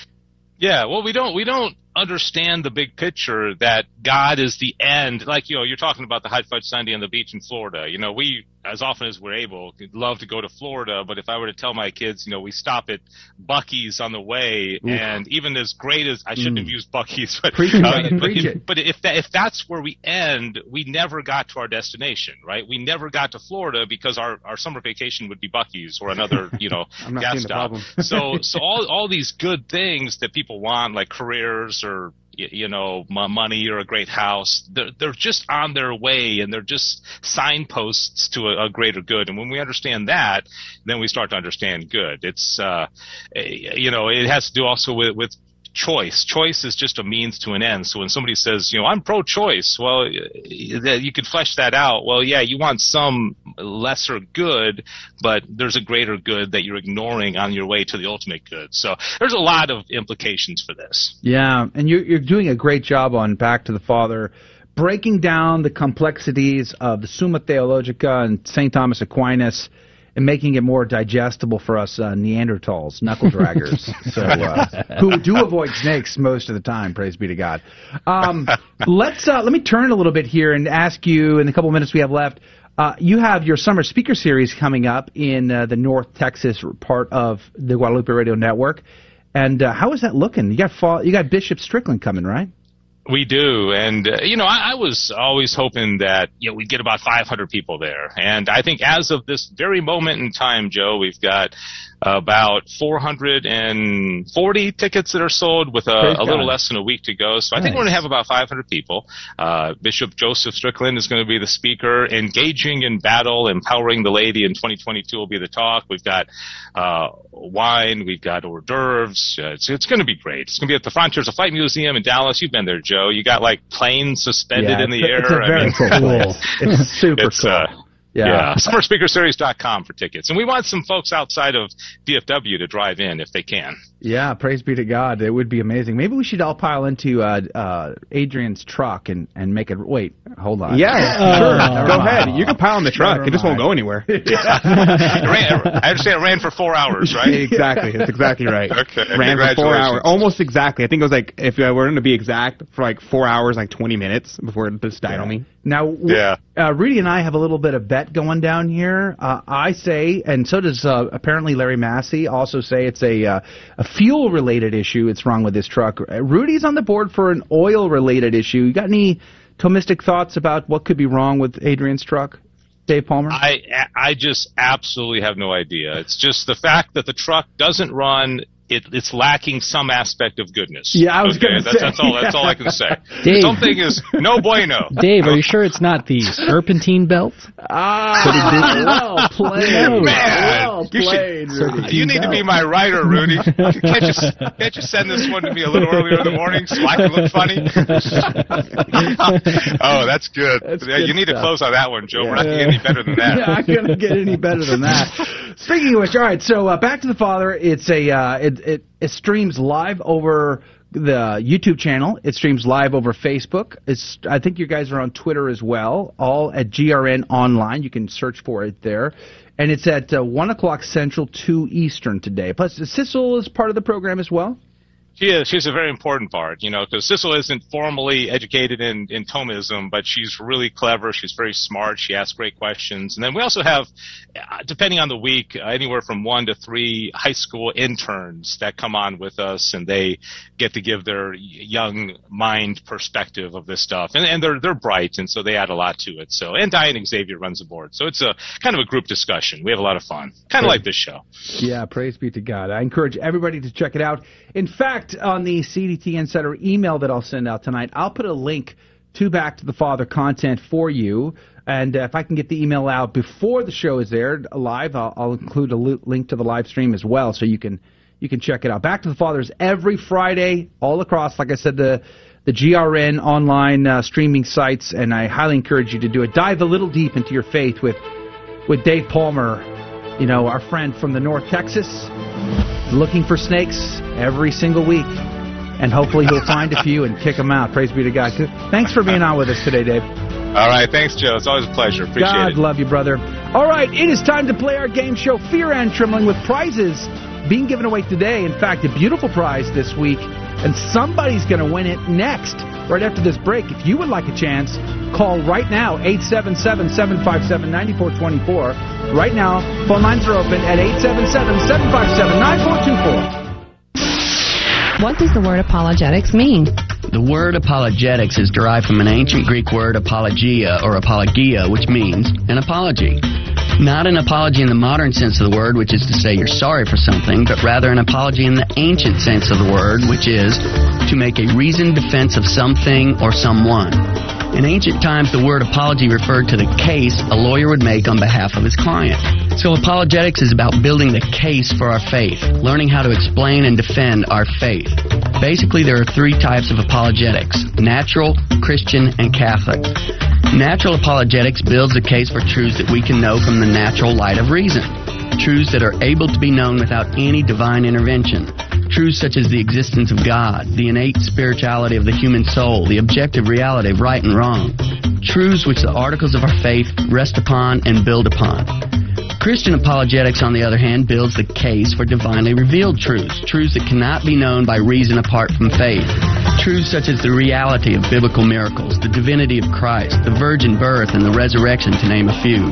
Yeah, well, we don't we don't understand the big picture that God is the end. Like you know, you're talking about the hot fudge sundae on the beach in Florida. You know, we as often as we're able love to go to Florida, but if I were to tell my kids, you know, we stop at Buc-ee's on the way, Oof. and even as great as I shouldn't Mm. have used Buc-ee's, but uh, but, if, but if that if that's where we end, we never got to our destination, right? We never got to Florida because our our summer vacation would be Buc-ee's or another, you know, gas stop. so so all all these good things that people want, like careers or you know money or a great house, they're they're just on their way and they're just signposts to a, a greater good. And when we understand that, then we start to understand good. It's uh, eh, you know it has to do also with with choice. Choice is just a means to an end. So when somebody says, you know, I'm pro-choice, well, you can flesh that out. Well, yeah, you want some lesser good, but there's a greater good that you're ignoring on your way to the ultimate good. So there's a lot of implications for this. Yeah, and you're, you're doing a great job on Back to the Father, breaking down the complexities of the Summa Theologica and St. Thomas Aquinas and making it more digestible for us uh, Neanderthals, knuckle draggers, so uh, who do avoid snakes most of the time. Praise be to God. Um, let's uh, let me turn a little bit here and ask you in the couple minutes we have left. Uh, you have your summer speaker series coming up in uh, the North Texas part of the Guadalupe Radio Network, and uh, how is that looking? You got fall, you got Bishop Strickland coming, right? We do, and uh, you know, I, I was always hoping that you know we'd get about 500 people there, and I think as of this very moment in time, Joe, we've got about 440 tickets that are sold, with a, a little less than a week to go. So I think we're going to have about 500 people. Uh, Bishop Joseph Strickland is going to be the speaker, engaging in battle, empowering the lady. In 2022 will be the talk. We've got uh, wine, we've got hors d'oeuvres. Uh, it's it's going to be great. It's going to be at the Frontiers of Flight Museum in Dallas. You've been there, Joe. You got like planes suspended Yeah, in the air. it's a I very mean, cool. It's super it's, cool. Yeah. yeah. SummerSpeakerSeries.com for tickets. And we want some folks outside of DFW to drive in if they can. Yeah, praise be to God. It would be amazing. Maybe we should all pile into uh, uh, Adrian's truck and, and make it. Wait, hold on. Yeah, Uh, sure. never Go mind. ahead. You can pile in the truck. Never It just won't go anywhere. It ran, I understand it ran for four hours, right? exactly. That's exactly right. Okay. Ran for four hours. Almost exactly. I think it was like, if I were to be exact, for like four hours, like 20 minutes before it just died on me. Now, Yeah. uh, Rudy and I have a little bit of bet going down here. Uh, I say, and so does uh, apparently Larry Massey, also say it's a uh, a fuel related issue. It's wrong with this truck. Uh, Rudy's on the board for an oil related issue. You got any Thomistic thoughts about what could be wrong with Adrian's truck, Dave Palmer? I I just absolutely have no idea. It's just the fact that the truck doesn't run. It, it's lacking some aspect of goodness. Yeah, I was okay? gonna that's, say, That's all. That's yeah. all I can say. Dave. Something is no bueno. Dave, are you sure it's not the serpentine belt? Ah, well played. Man, well you should- played, Rudy. You need to be my writer, Rudy. Can't you, can't you send this one to me a little earlier in the morning so I can look funny? oh, that's good. That's Yeah, good you need to close on that one, Joe. We're not going to get any better than that. Yeah, I'm gonna get any better than that. Speaking of which, all right. So uh, back to the father. It's a uh, it, it it streams live over the YouTube channel. It streams live over Facebook. It's I think you guys are on Twitter as well. All at GRN Online. You can search for it there. And it's at uh, one o'clock Central, two Eastern today. Plus, Sissel is part of the program as well. She is. She's a very important part, you know, because Sissel isn't formally educated in, in Thomism, but she's really clever. She's very smart. She asks great questions. And then we also have, uh, depending on the week, uh, anywhere from one to three high school interns that come on with us, and they get to give their young mind perspective of this stuff. And, and they're they're bright, and so they add a lot to it. So, and Diane Xavier runs the board, so it's a kind of a group discussion. We have a lot of fun, kind of like this show. Yeah, praise be to God. I encourage everybody to check it out. In fact, on the CDT Insider email that I'll send out tonight, I'll put a link to Back to the Father content for you. And uh, if I can get the email out before the show is aired live, I'll, I'll include a li- link to the live stream as well, so you can you can check it out. Back to the Father is every Friday, all across. Like I said, the the GRN online uh, streaming sites, and I highly encourage you to do it. Dive a little deep into your faith with with Dave Palmer, you know, our friend from the North Texas, looking for snakes every single week. And hopefully he'll find a few and kick them out. Praise be to God. Thanks for being on with us today, Dave. All right, thanks, Joe. It's always a pleasure. Appreciate God it. love you, brother. All right, it is time to play our game show, Fear and Trembling, with prizes being given away today. In fact, a beautiful prize this week, and somebody's going to win it next, right after this break. If you would like a chance, call right now, 877-757-9424. Right now, phone lines are open at 877-757-9424. What does the word apologetics mean? The word apologetics is derived from an ancient Greek word apologia or apologia, which means an apology. Not an apology in the modern sense of the word, which is to say you're sorry for something, but rather an apology in the ancient sense of the word, which is to make a reasoned defense of something or someone. In ancient times, the word apology referred to the case a lawyer would make on behalf of his client. So apologetics is about building the case for our faith, learning how to explain and defend our faith. Basically, there are three types of apologetics natural, Christian, and Catholic. Natural apologetics builds a case for truths that we can know from the natural light of reason, truths that are able to be known without any divine intervention. Truths such as the existence of God, the innate spirituality of the human soul, the objective reality of right and wrong. Truths which the articles of our faith rest upon and build upon. Christian apologetics, on the other hand, builds the case for divinely revealed truths, truths that cannot be known by reason apart from faith. Truths such as the reality of biblical miracles, the divinity of Christ, the virgin birth, and the resurrection, to name a few.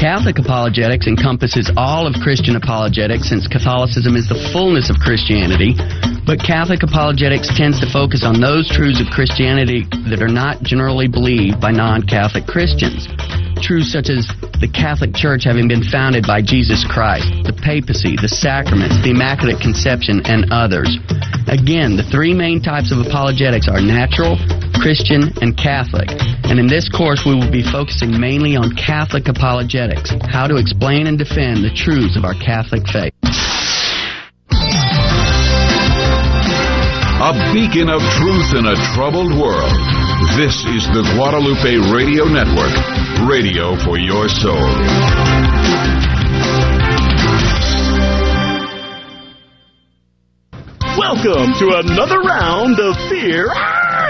Catholic apologetics encompasses all of Christian apologetics since Catholicism is the fullness of Christianity, but Catholic apologetics tends to focus on those truths of Christianity that are not generally believed by non Catholic Christians. Truths such as the Catholic Church having been founded by Jesus Christ, the papacy, the sacraments, the Immaculate Conception, and others. Again, the three main types of apologetics are natural, Christian, and Catholic. And in this course, we will be focusing mainly on Catholic apologetics, how to explain and defend the truths of our Catholic faith. A beacon of truth in a troubled world. This is the Guadalupe Radio Network, radio for your soul. Welcome to another round of fear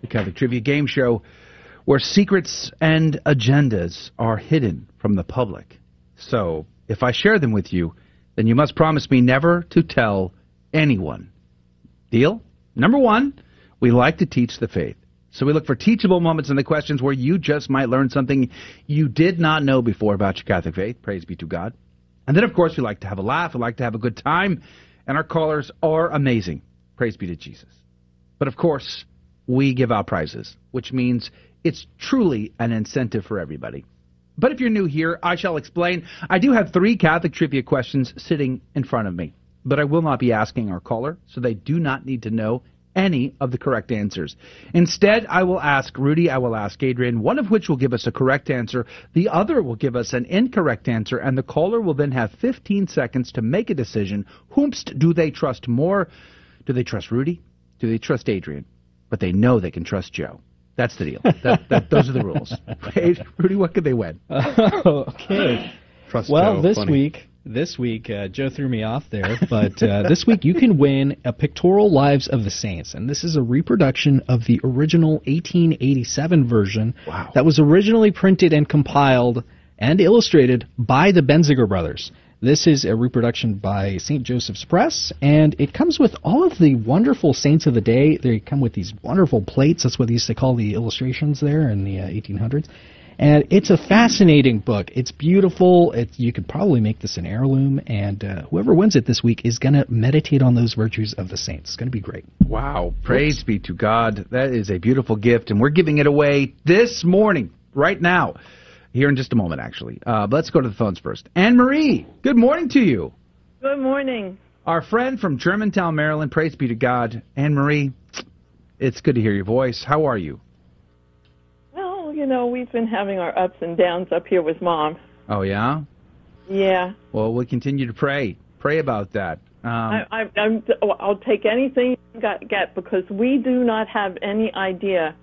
the Catholic Trivia Game Show where secrets and agendas are hidden from the public. So, if I share them with you, then you must promise me never to tell anyone. Deal? Number one, we like to teach the faith. So we look for teachable moments in the questions where you just might learn something you did not know before about your Catholic faith. Praise be to God. And then, of course, we like to have a laugh. We like to have a good time. And our callers are amazing. Praise be to Jesus. But, of course, we give out prizes, which means it's truly an incentive for everybody. But if you're new here, I shall explain. I do have three Catholic trivia questions sitting in front of me, but I will not be asking our caller, so they do not need to know any of the correct answers. Instead, I will ask Rudy, I will ask Adrian, one of which will give us a correct answer, the other will give us an incorrect answer, and the caller will then have 15 seconds to make a decision. Whomst do they trust more? Do they trust Rudy? Do they trust Adrian? But they know they can trust Joe. That's the deal. That, that, those are the rules. Hey, Rudy, what could they win? okay. Trust well, Joe. this Funny. week, this week, uh, Joe threw me off there, but uh, this week you can win a pictorial Lives of the Saints, and this is a reproduction of the original 1887 version wow. that was originally printed and compiled and illustrated by the Benziger brothers. This is a reproduction by St. Joseph's Press, and it comes with all of the wonderful saints of the day. They come with these wonderful plates. That's what they used to call the illustrations there in the uh, 1800s. And it's a fascinating book. It's beautiful. You could probably make this an heirloom, and uh, whoever wins it this week is going to meditate on those virtues of the saints. It's going to be great. Wow. Praise be to God. That is a beautiful gift, and we're giving it away this morning, right now. Here in just a moment, actually. Uh, but let's go to the phones first. Anne Marie, good morning to you. Good morning. Our friend from Germantown, Maryland. Praise be to God. Anne Marie, it's good to hear your voice. How are you? Well, you know, we've been having our ups and downs up here with mom. Oh, yeah? Yeah. Well, we'll continue to pray. Pray about that. Um, I, I, I'm, I'll take anything you got, get because we do not have any idea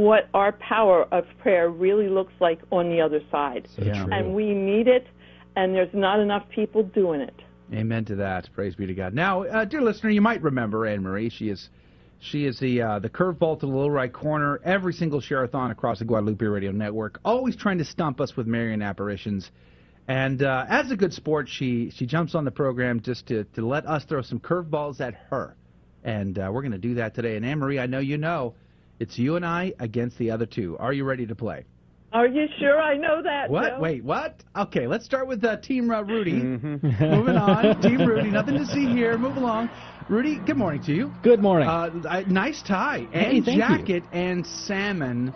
what our power of prayer really looks like on the other side. So. And we need it, and there's not enough people doing it. Amen to that. Praise be to God. Now, uh, dear listener, you might remember Anne Marie. She is she is the uh, the curveball to the low right corner every single Sharathon across the Guadalupe Radio Network, always trying to stump us with Marian apparitions. And uh, as a good sport, she she jumps on the program just to to let us throw some curveballs at her. And uh, we're going to do that today. And Anne Marie, I know you know, it's you and I against the other two. Are you ready to play? Are you sure I know that? What? Joe? Wait, what? Okay, let's start with uh, Team uh, Rudy. Moving on, Team Rudy. Nothing to see here. Move along. Rudy, good morning to you. Good morning. Uh, I- nice tie Hey, and thank you. jacket and salmon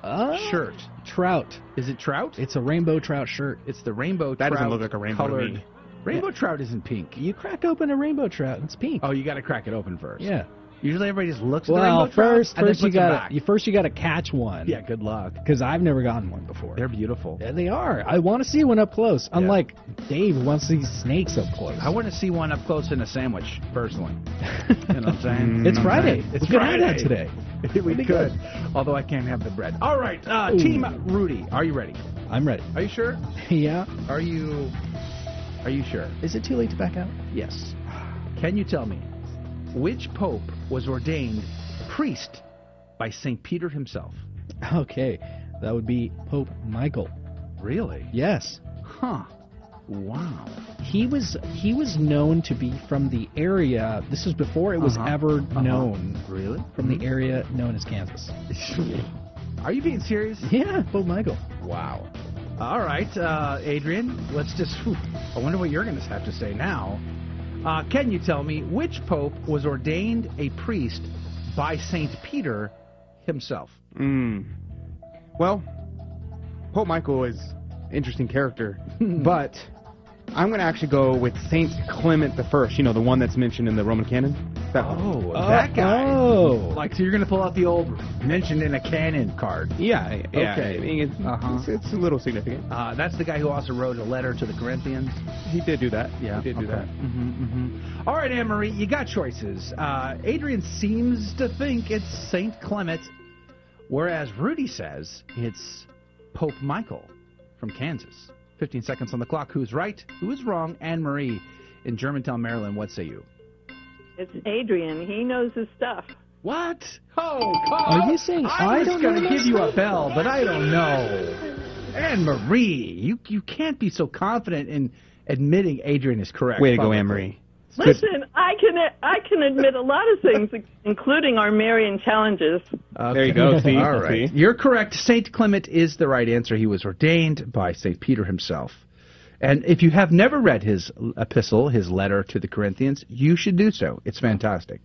shirt. Trout. Is it trout? It's a rainbow trout shirt. It's the rainbow That trout doesn't look like a rainbow to colored. me. Rainbow trout isn't pink. You crack open a rainbow trout, it's pink. Oh, you got to crack it open first. Yeah. Usually everybody just looks at the Well, rainbow first, then first you gotta, you first you got to catch one. Yeah, good luck. Because I've never gotten one before. They're beautiful. Yeah, they are. I want to see one up close. Unlike Dave, wants see snakes up close. I want to see one up close in a sandwich, personally. you know what I'm saying? It's Friday. It's we could have Friday. that today. we could. good. Although I can't have the bread. All right, uh, Team Rudy, are you ready? I'm ready. Are you sure? yeah. Are you? Are you sure? Is it too late to back out? Yes. Can you tell me which pope was ordained priest by Saint Peter himself? Okay, that would be Pope Michael. Really? Yes. Huh. Wow. He was he was known to be from the area. This was before it was Uh-huh. ever Uh-huh. known. Really? From the area known as Kansas. Are you being serious? Yeah, Pope Michael. Wow. All right, uh, Adrian, let's just. whew, I wonder what you're going to have to say now. Uh, can you tell me which pope was ordained a priest by Saint Peter himself? Mm. Well, Pope Michael is an interesting character, but I'm going to actually go with Saint Clement the First. You know, the one that's mentioned in the Roman canon. That Oh, one. that guy. Oh. Like, so you're going to pull out the old mentioned in a canon card. Yeah, yeah. Okay. I mean, it's, Uh-huh. it's, it's a little significant. Uh, that's the guy who also wrote a letter to the Corinthians. He did do that. Yeah, he did do okay. that. hmm hmm All right, Anne Marie, you got choices. Uh, Adrian seems to think it's Saint Clement, whereas Rudy says it's Pope Michael from Kansas. 15 seconds on the clock. Who's right? Who is wrong? Anne Marie in Germantown, Maryland. What say you? It's Adrian. He knows his stuff. What? Oh, come Are you saying I, I was don't going to give you a bell, but I don't know. Anne Marie, you you can't be so confident in admitting Adrian is correct. Way to go. Anne Marie. Listen, I can I can admit a lot of things, including our Marian challenges. There you go, see? All right. See? You're correct. Saint Clement is the right answer. He was ordained by Saint Peter himself. And if you have never read his epistle, his letter to the Corinthians, you should do so. It's fantastic.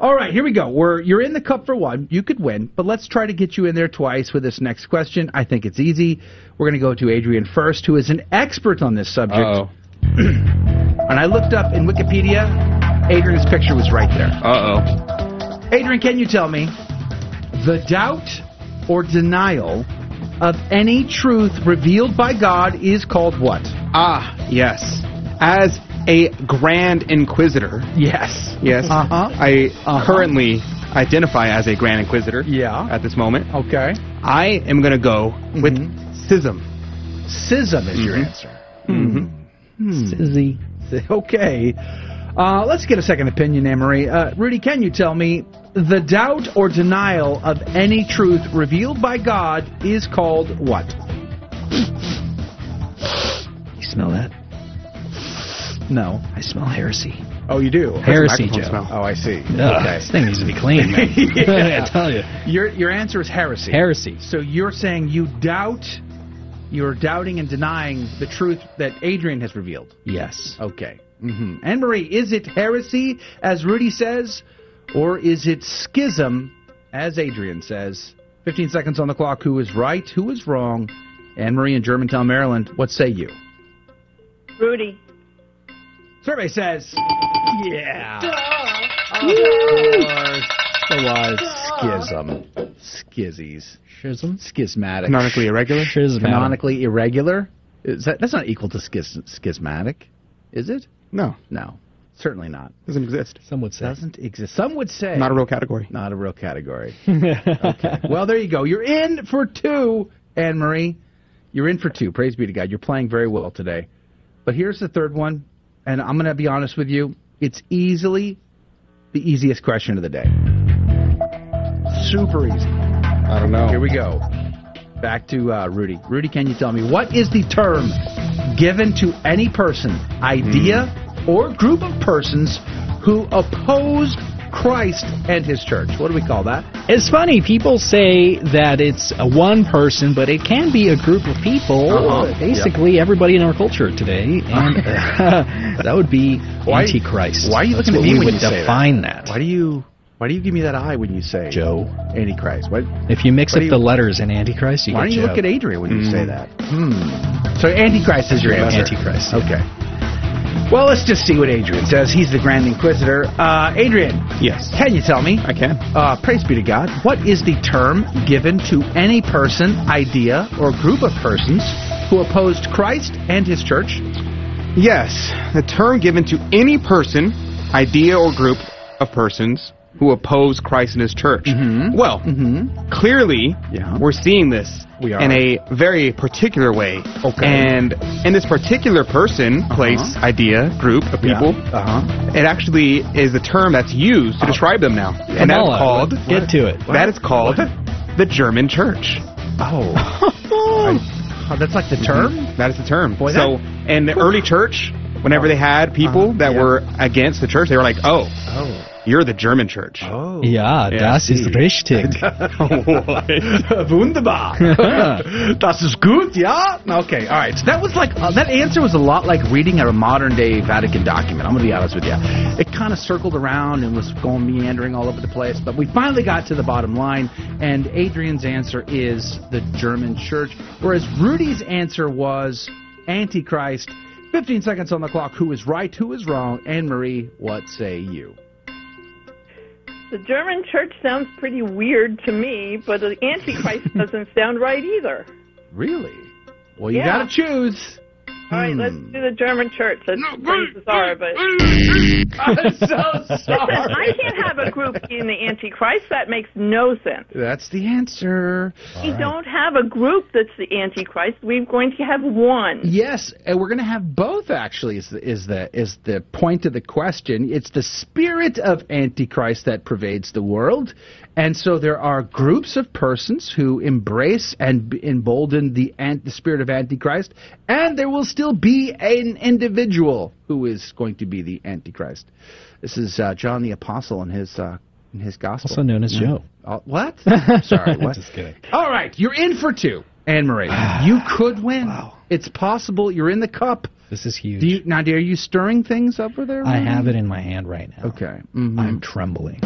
All right, here we go. We're you're in the cup for one. You could win, but let's try to get you in there twice with this next question. I think it's easy. We're going to go to Adrian first, who is an expert on this subject. And I looked up in Wikipedia. Adrian's picture was right there. Uh-oh. Adrian, can you tell me the doubt or denial of any truth revealed by God is called what? Ah, yes. As a Grand Inquisitor. Yes. Yes. Uh-huh. I Uh-huh. currently identify as a Grand Inquisitor. Yeah. At this moment. Okay. I am going to go with schism. Schism is your Mhm. answer. Mm-hmm. Sizzy. Okay. Uh, let's get a second opinion, Anne Marie. Uh, Rudy, can you tell me the doubt or denial of any truth revealed by God is called what? You smell that? No. I smell heresy. Oh, you do. Heresy, Joe. smell. Oh, I see. Ugh, okay. This thing needs to be clean, man. Yeah. I tell you. Your your answer is heresy. Heresy. So you're saying you doubt You're doubting and denying the truth that Adrian has revealed. Yes. Okay. Mm-hmm. Anne Marie, is it heresy, as Rudy says, or is it schism, as Adrian says? 15 seconds on the clock. Who is right? Who is wrong? Anne Marie in Germantown, Maryland. What say you? Rudy. Survey says, yeah. It was Schism. Skizzies. Schism? Schismatic. Canonically irregular? Schismatic. Canonically irregular? Is that, that's not equal to schis, schismatic, is it? No. No. Certainly not. Doesn't exist. Some would say. Doesn't exist. Some would say. Not a real category. Not a real category. okay. Well, there you go. You're in for two, Anne Marie. You're in for two. Praise be to God. You're playing very well today. But here's the third one, and I'm going to be honest with you. It's easily the easiest question of the day. Super easy. I don't know. Here we go. Back to uh, Rudy. Rudy, can you tell me what is the term given to any person, idea, or group of persons who oppose Christ and His church? What do we call that? It's funny. People say that it's a one person, but it can be a group of people. Uh-huh. Basically, everybody in our culture today, and uh, that would be Why- Antichrist. Why are you That's looking at me when you say define that? that? Why do you Why do you give me that eye when you say Joe. Antichrist? What? If you mix up you- the letters in Antichrist, you Why don't you Joe. look at Adrian when you Mm. say that? Hmm. So Antichrist is your answer. Antichrist, yeah. Okay. Well, let's just see what Adrian says. He's the Grand Inquisitor. Uh, Adrian. Yes. Can you tell me? I can. Uh, praise be to God. What is the term given to any person, idea, or group of persons who opposed Christ and His church? Yes, the term given to any person, idea, or group of persons who oppose Christ and His church. Mm-hmm. Well, mm-hmm. clearly, we're seeing this We in a very particular way. Okay. And in this particular person, uh-huh. place, idea, group of Yeah. people, Uh-huh. it actually is the term that's used to describe them now. and that Kamala, called. Get to it. That is called the German Church. Oh. Oh, that's like the term? Mm-hmm. That is the term. Boy, so, in the early church, whenever they had people Uh-huh, that yeah. were against the church, they were like, "Oh, Oh. you're the German church." Oh. Ja, Yeah, das ist richtig. Wunderbar. das ist gut, ja? Okay, all right. So that was like, uh, that answer was a lot like reading a modern day Vatican document. I'm going to be honest with you. It kind of circled around and was going meandering all over the place, but we finally got to the bottom line, and Adrian's answer is the German church, whereas Rudy's answer was Antichrist. 15 seconds on the clock. Who is right? Who is wrong? Anne Marie, what say you? The German church sounds pretty weird to me, but the Antichrist doesn't sound right either. Really? Well, you Yeah. got to choose. All right, let's hmm. do the German church. That's pretty bizarre, but I'm so Listen, I can't have a group in the Antichrist. That makes no sense. That's the answer. We don't have a group that's the Antichrist. We're going to have one. Yes, and we're going to have both. Actually, is the, is the is the point of the question? It's the spirit of Antichrist that pervades the world, and so there are groups of persons who embrace and embolden the ant, the spirit of Antichrist, and there will still be an individual who is going to be the Antichrist. This is uh, John the Apostle in his uh, in his gospel, Also known as Yeah. Joe. Uh, what? Sorry, what? Just kidding. All right, you're in for two, Anne Marie. you could win. Wow. It's possible. You're in the cup. This is huge. Do you, now, are you stirring things up over there? I have it in my hand right now. Okay. Mhm. I'm trembling.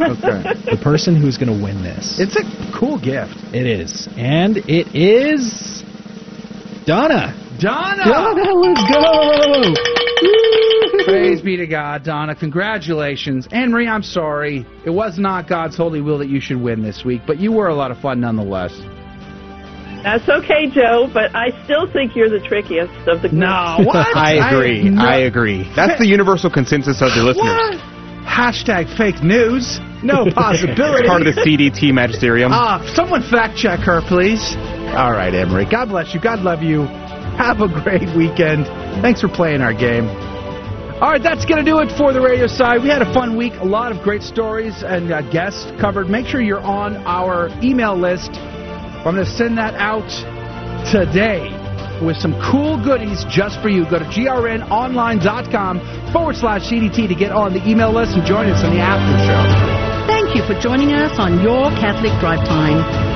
Okay. The person who's going to win this. it's a cool gift. It is. And it is Donna. Donna! Donna, let's go! Praise be to God, Donna. Congratulations. Anne Marie, I'm sorry. It was not God's holy will that you should win this week, but you were a lot of fun nonetheless. That's okay, Joe, but I still think you're the trickiest of the group. No, what? I agree. no- I agree. That's the universal consensus of the listeners. What? Hashtag fake news. No possibility. it's Part of the CDT magisterium. Ah, someone fact check her, please. All right, Emery. God bless you. God love you. Have a great weekend. Thanks for playing our game. All right, that's going to do it for the radio side. We had a fun week. A lot of great stories and uh, guests covered. Make sure you're on our email list. I'm going to send that out today with some cool goodies just for you. Go to grnonline.com forward slash CDT to get on the email list and join us on the after show. Thank you for joining us on Your Catholic Drive Time.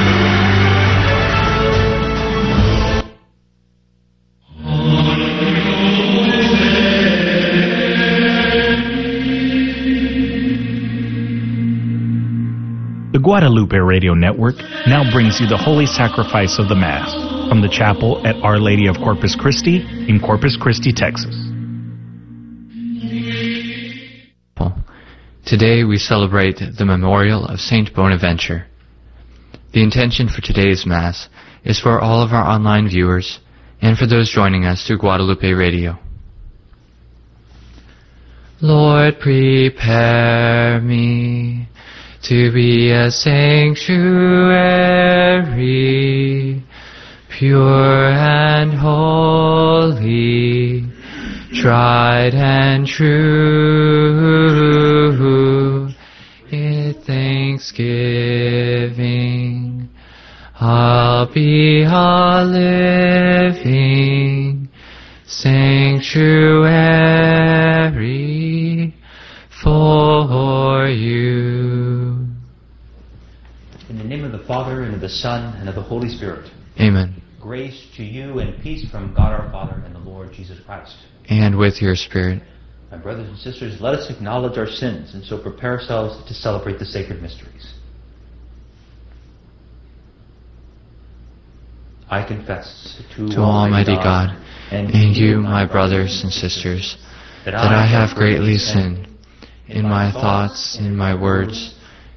Guadalupe Radio Network now brings you the Holy Sacrifice of the Mass from the chapel at Our Lady of Corpus Christi in Corpus Christi, Texas. Today we celebrate the memorial of Saint Bonaventure. The intention for today's Mass is for all of our online viewers and for those joining us through Guadalupe Radio. Lord, prepare me to be a sanctuary, pure and holy, tried and true. In thanksgiving, I'll be a living sanctuary Father, and of the Son, and of the Holy Spirit. Amen. Grace to you and peace from God our Father and the Lord Jesus Christ. And with your spirit. My brothers and sisters, let us acknowledge our sins and so prepare ourselves to celebrate the sacred mysteries. I confess to, to Almighty God and you, my brothers and sisters, that I have greatly sinned in my thoughts, in my words,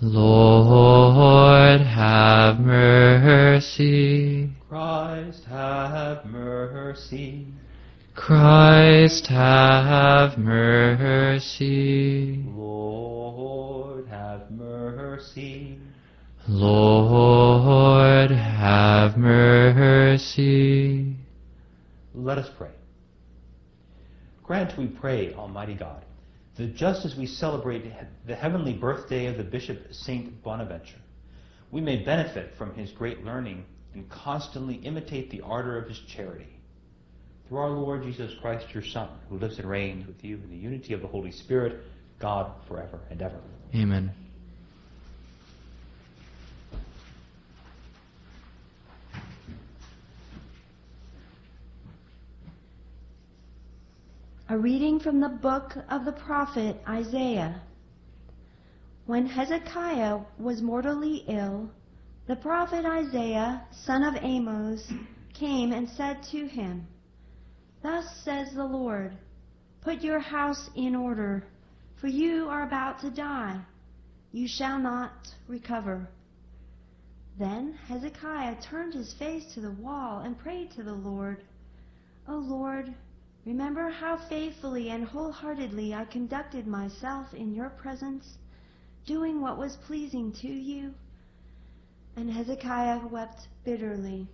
Lord, have mercy. Christ, have mercy. Christ, have mercy. Lord, have mercy. Lord, have mercy. Let us pray. Grant, we pray, Almighty God, that just as we celebrate the heavenly birthday of the Bishop Saint Bonaventure, we may benefit from his great learning and constantly imitate the ardor of his charity. Through our Lord Jesus Christ, your Son, who lives and reigns with you in the unity of the Holy Spirit, God, forever and ever. Amen. A reading from the book of the prophet Isaiah. When Hezekiah was mortally ill, the prophet Isaiah, son of Amos, came and said to him, Thus says the Lord, Put your house in order, for you are about to die. You shall not recover. Then Hezekiah turned his face to the wall and prayed to the Lord, O Lord, Remember how faithfully and wholeheartedly I conducted myself in your presence, doing what was pleasing to you. And Hezekiah wept bitterly.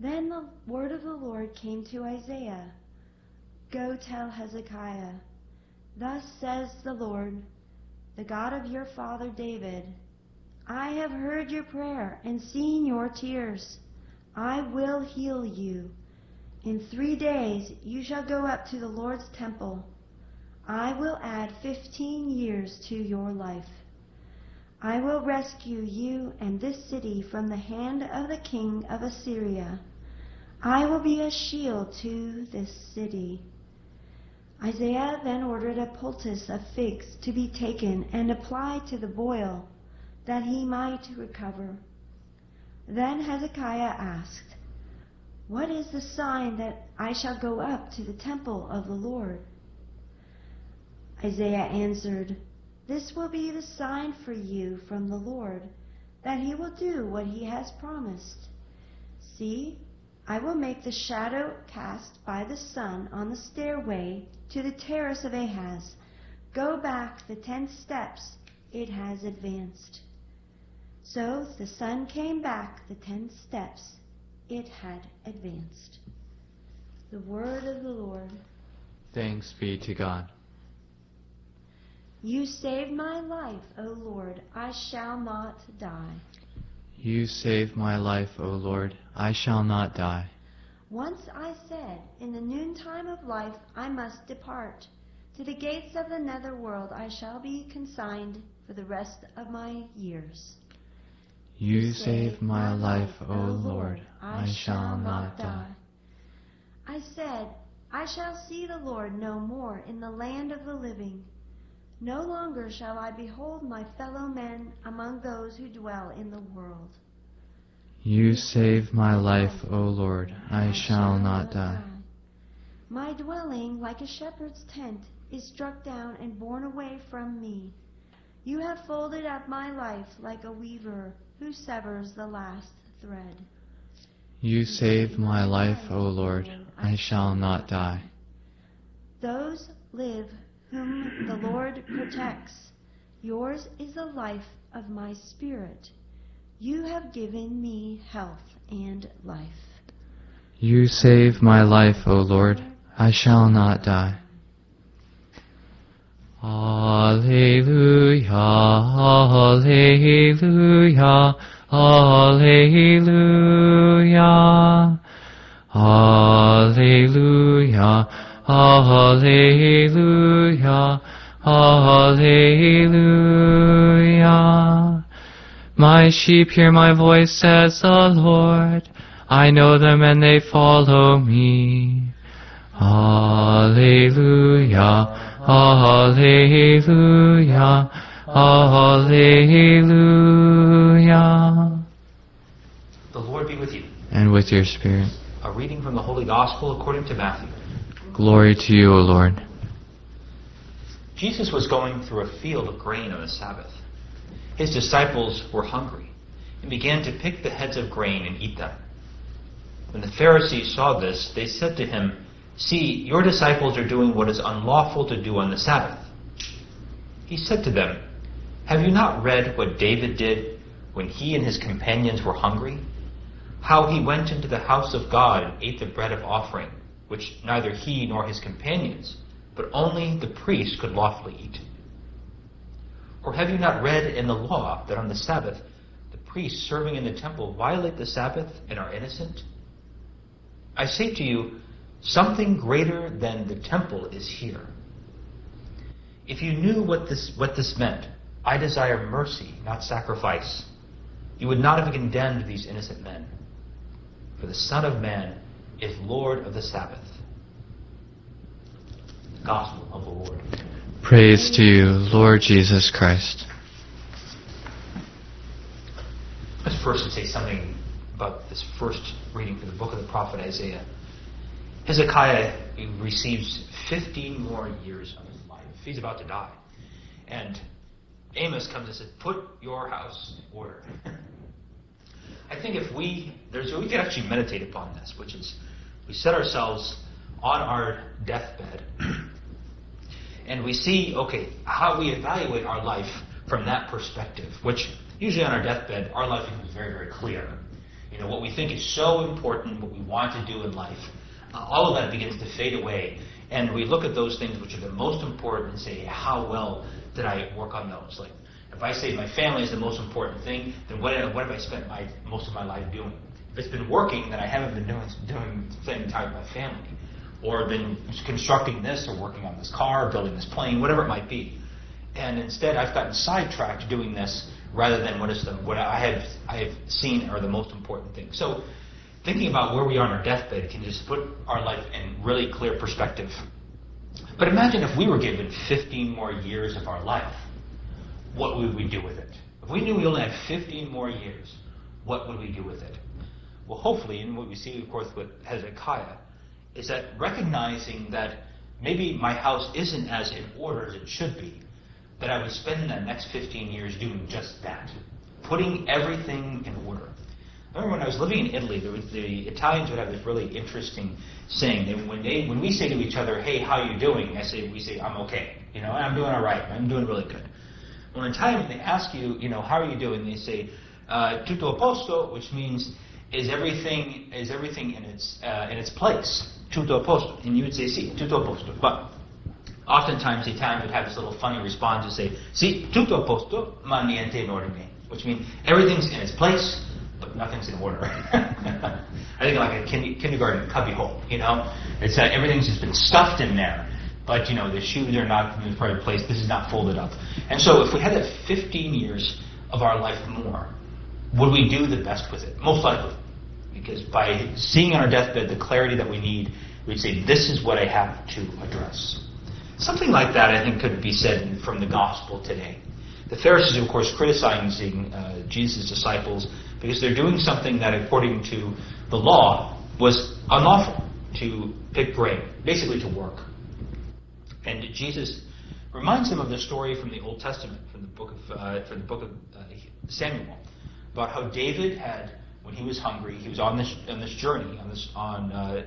Then the word of the Lord came to Isaiah Go tell Hezekiah, Thus says the Lord, the God of your father David, I have heard your prayer and seen your tears. I will heal you. In three days you shall go up to the Lord's temple. I will add fifteen years to your life. I will rescue you and this city from the hand of the king of Assyria. I will be a shield to this city. Isaiah then ordered a poultice of figs to be taken and applied to the boil, that he might recover. Then Hezekiah asked, What is the sign that I shall go up to the temple of the Lord? Isaiah answered, This will be the sign for you from the Lord, that he will do what he has promised. See, I will make the shadow cast by the sun on the stairway to the terrace of Ahaz. Go back the ten steps it has advanced. So the sun came back the ten steps it had advanced. The word of the Lord. Thanks be to God. You saved my life, O Lord. I shall not die. You save my life, O Lord. I shall not die. Once I said, In the noontime of life I must depart. To the gates of the nether world I shall be consigned for the rest of my years. You save my life, O Lord. I shall not die. I said, I shall see the Lord no more in the land of the living. No longer shall I behold my fellow men among those who dwell in the world. You save my life, O Lord. I shall not die. My dwelling, like a shepherd's tent, is struck down and borne away from me. You have folded up my life like a weaver who severs the last thread. You save my life, O Lord. I shall not die. Those live whom the Lord protects. Yours is the life of my spirit. You have given me health and life. You save my life, O Lord. I shall not die. Alleluia, Alleluia, Alleluia, Alleluia, Alleluia, Alleluia. My sheep hear my voice, says the Lord. I know them and they follow me. Alleluia, Alleluia, Alleluia. The Lord be with you. And with your spirit. A reading from the Holy Gospel according to Matthew. Glory to you, O Lord. Jesus was going through a field of grain on the Sabbath. His disciples were hungry and began to pick the heads of grain and eat them. When the Pharisees saw this, they said to him, See, your disciples are doing what is unlawful to do on the Sabbath. He said to them, Have you not read what David did when he and his companions were hungry? How he went into the house of God and ate the bread of offering, which neither he nor his companions, but only the priest could lawfully eat? Or have you not read in the law that on the Sabbath the priests serving in the temple violate the Sabbath and are innocent? I say to you, something greater than the temple is here. If you knew what this, what this meant, I desire mercy, not sacrifice, you would not have condemned these innocent men. For the Son of Man is Lord of the Sabbath. The Gospel of the Lord. Praise to you, Lord Jesus Christ. Let's first say something about this first reading from the book of the prophet Isaiah. Hezekiah receives 15 more years of his life. He's about to die. And Amos comes and says, Put your house in order. I think if we, there's, we could actually meditate upon this, which is we set ourselves on our deathbed and we see, okay, how we evaluate our life from that perspective, which usually on our deathbed, our life becomes very, very clear. You know, what we think is so important, what we want to do in life, uh, all of that begins to fade away. And we look at those things which are the most important and say, how well did I work on those? Like, if I say my family is the most important thing, then what, what have I spent my, most of my life doing? If it's been working, then I haven't been doing, doing spending time with my family. Or been constructing this, or working on this car, building this plane, whatever it might be. And instead, I've gotten sidetracked doing this rather than what is the what I have I have seen are the most important things. So, thinking about where we are on our deathbed can just put our life in really clear perspective. But imagine if we were given 15 more years of our life what would we do with it? If we knew we only had 15 more years, what would we do with it? well, hopefully, and what we see, of course, with Hezekiah, is that recognizing that maybe my house isn't as in order as it should be, that I would spend the next 15 years doing just that, putting everything in order. I remember when I was living in Italy, was, the Italians would have this really interesting saying. That when they, when we say to each other, "Hey, how you doing?" I say, we say, "I'm okay," you know, I'm doing all right. I'm doing really good. Well, in Italian, they ask you, you know, how are you doing? They say, uh, "Tutto a posto," which means is everything is everything in its uh, in its place? Tutto a posto, and you would say, "Sì, tutto a posto." But oftentimes the Italian would have this little funny response and say, "Sì, tutto a posto, ma niente in ordine," which means everything's in its place, nothing's in order. I think like a kin- kindergarten cubbyhole, you know, it's uh, everything's just been stuffed in there. But you know the shoes are not in the proper place. This is not folded up. And so if we had that 15 years of our life more, would we do the best with it? Most likely. Because by seeing on our deathbed the clarity that we need, we'd say, this is what I have to address. Something like that, I think, could be said from the gospel today. The Pharisees, of course, criticizing uh, Jesus' disciples because they're doing something that, according to the law, was unlawful to pick grain, basically to work. And Jesus reminds them of the story from the Old Testament, from the book of, uh, from the book of uh, Samuel, about how David had, when he was hungry, he was on this on this journey, on this on uh,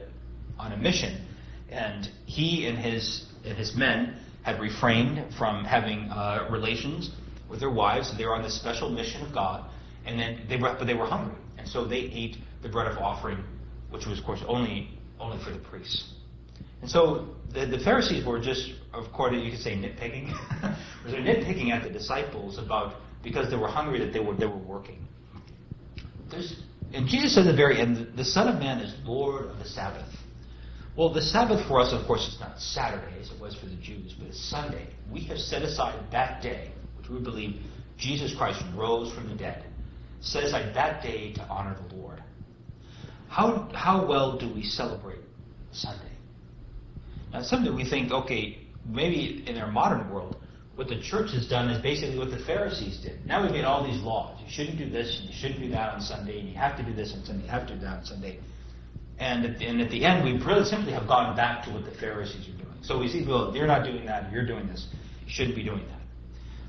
on a mission, and he and his and his men had refrained from having uh, relations with their wives. They were on this special mission of God, and then they were but they were hungry, and so they ate the bread of offering, which was of course only only for the priests. And so the, the Pharisees were just, of course, you could say nitpicking. they were nitpicking at the disciples about because they were hungry that they were they were working. There's, and Jesus said at the very end, the Son of Man is Lord of the Sabbath. Well, the Sabbath for us, of course, is not Saturday as it was for the Jews, but it's Sunday. We have set aside that day, which we believe Jesus Christ rose from the dead, set aside that day to honor the Lord. How, how well do we celebrate Sunday? Now, something we think, okay, maybe in our modern world, what the church has done is basically what the Pharisees did. Now we've made all these laws. You shouldn't do this, and you shouldn't do that on Sunday, and you have to do this on Sunday, you have to do that on Sunday. And at, the, and at the end, we really simply have gone back to what the Pharisees are doing. So we see, well, you're not doing that, you're doing this. You shouldn't be doing that.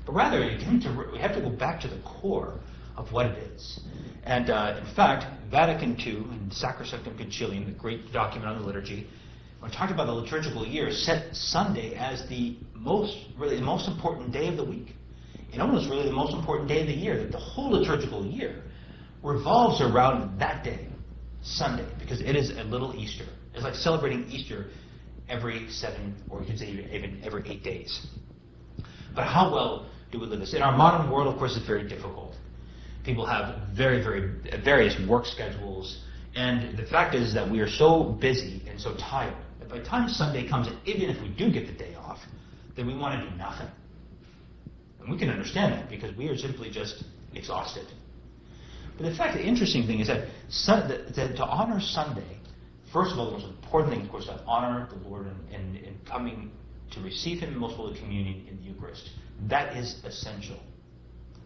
But rather, to, we have to go back to the core of what it is. And uh, in fact, Vatican II and Sacrosanctum Concilium, the great document on the liturgy, when talking about the liturgical year, set Sunday as the most, really the most important day of the week. And almost really the most important day of the year. That the whole liturgical year revolves around that day. Sunday because it is a little Easter. It's like celebrating Easter every seven, or you could say even every eight days. But how well do we live this? In our modern world, of course, it's very difficult. People have very, very various work schedules, and the fact is that we are so busy and so tired that by the time Sunday comes, and even if we do get the day off, then we want to do nothing. And we can understand that because we are simply just exhausted. But in fact, the interesting thing is that, sun, that, that to honor Sunday, first of all, the most important thing, of course, to honor the Lord in, in coming to receive Him in Most Holy Communion in the Eucharist. That is essential.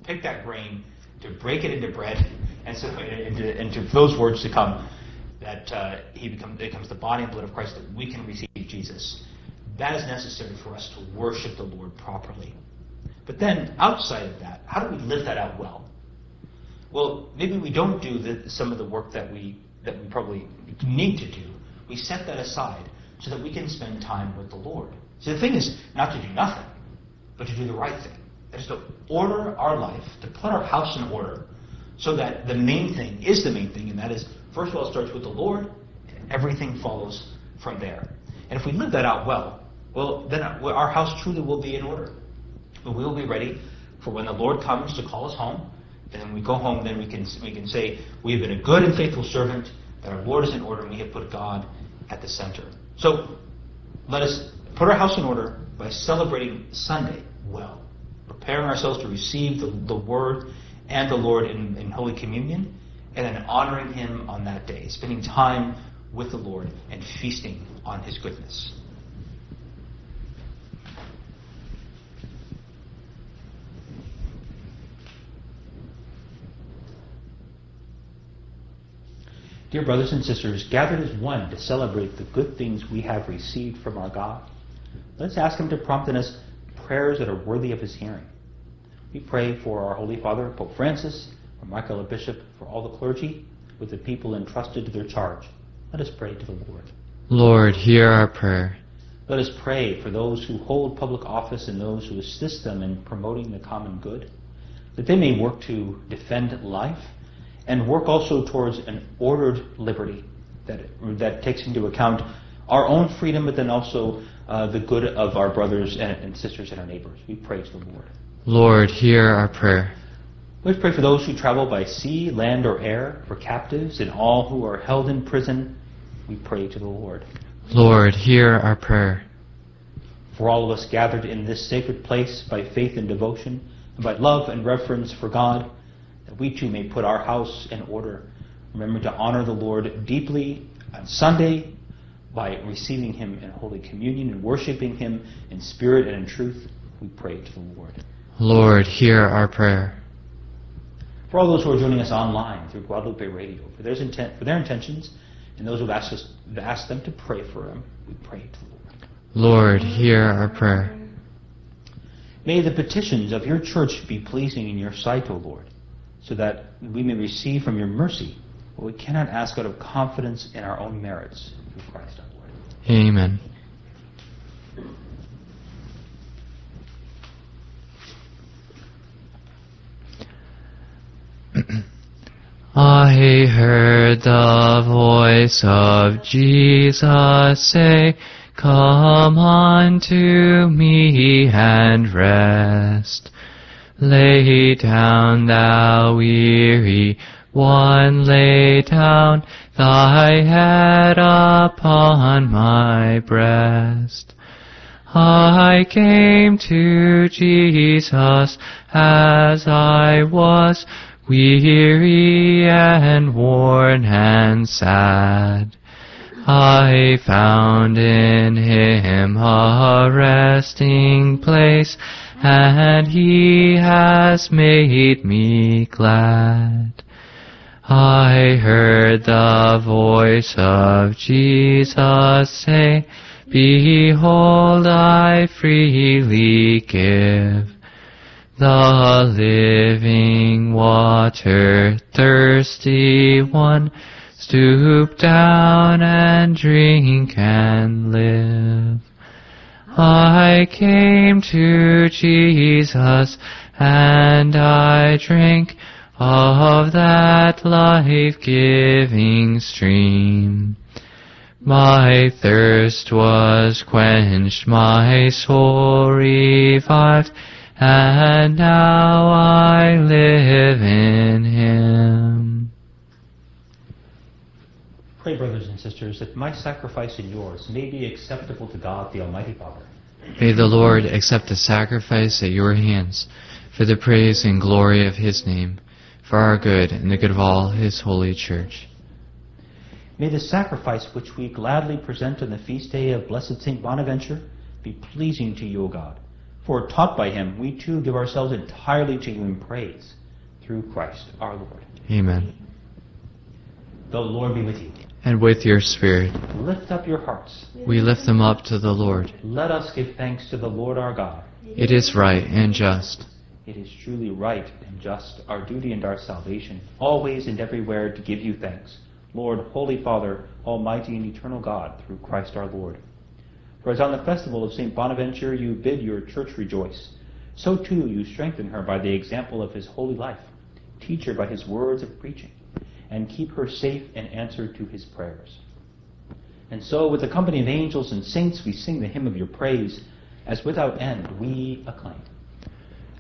Pick that grain, to break it into bread, and, so, and, to, those words to come, that uh, He becomes, becomes the body and blood of Christ, that we can receive Jesus. That is necessary for us to worship the Lord properly. But then, outside of that, how do we live that out well? Well, maybe we don't do the, some of the work that we that we probably need to do. We set that aside so that we can spend time with the Lord. So the thing is not to do nothing, but to do the right thing. Is to order our life, to put our house in order, so that the main thing is the main thing, and that is first of all it starts with the Lord, and everything follows from there. And if we live that out well, well, then our house truly will be in order. And we will be ready for when the Lord comes to call us home and when we go home, then we can, we can say, We have been a good and faithful servant, that our Lord is in order, and we have put God at the center. So let us put our house in order by celebrating Sunday well, preparing ourselves to receive the, the Word and the Lord in, in Holy Communion, and then honoring Him on that day, spending time with the Lord and feasting on His goodness. Dear brothers and sisters, gathered as one to celebrate the good things we have received from our God, let's ask Him to prompt in us prayers that are worthy of His hearing. We pray for our Holy Father, Pope Francis, for Michael the Bishop, for all the clergy, with the people entrusted to their charge. Let us pray to the Lord. Lord, hear our prayer. Let us pray for those who hold public office and those who assist them in promoting the common good, that they may work to defend life and work also towards an ordered liberty that, that takes into account our own freedom, but then also uh, the good of our brothers and, and sisters and our neighbors. We praise the Lord. Lord, hear our prayer. Let's pray for those who travel by sea, land, or air, for captives, and all who are held in prison. We pray to the Lord. Lord, hear our prayer. For all of us gathered in this sacred place by faith and devotion, and by love and reverence for God, that we too may put our house in order. Remember to honor the Lord deeply on Sunday by receiving Him in Holy Communion and worshiping Him in spirit and in truth. We pray to the Lord. Lord, hear our prayer. For all those who are joining us online through Guadalupe Radio, for, their intent, for their intentions, and those who have asked, us, asked them to pray for them, we pray to the Lord. Lord, hear our prayer. May the petitions of your church be pleasing in your sight, O Lord, so that we may receive from your mercy what we cannot ask out of confidence in our own merits through Christ our Lord. Amen. I heard the voice of Jesus say, Come unto me and rest. Lay down, thou weary one, lay down thy head upon my breast. I came to Jesus as I was, weary and worn and sad. I found in him a resting place, and he has made me glad. I heard the voice of Jesus say, Behold, I freely give the living water, thirsty one, stoop down and drink and live. I came to Jesus and I drank of that life-giving stream. My thirst was quenched, my soul revived, and now I live in Him. Pray, brothers and sisters, that my sacrifice and yours may be acceptable to God the Almighty Father. May the Lord accept the sacrifice at your hands for the praise and glory of His name, for our good and the good of all His holy church. May the sacrifice which we gladly present on the feast day of Blessed Saint Bonaventure be pleasing to you, O God. For taught by him, we too give ourselves entirely to you in praise through Christ our Lord. Amen. The Lord be with you. And with your spirit, Lift up your hearts. we lift them up to the Lord. Let us give thanks to the Lord our God. It is right and just. It is truly right and just, our duty and our salvation, always and everywhere to give you thanks. Lord, Holy Father, Almighty and eternal God, through Christ our Lord. For as on the festival of St. Bonaventure you bid your church rejoice, so too you strengthen her by the example of his holy life, teach her by his words of preaching, and keep her safe in answer to his prayers. And so, with the company of angels and saints, we sing the hymn of your praise, as without end we acclaim.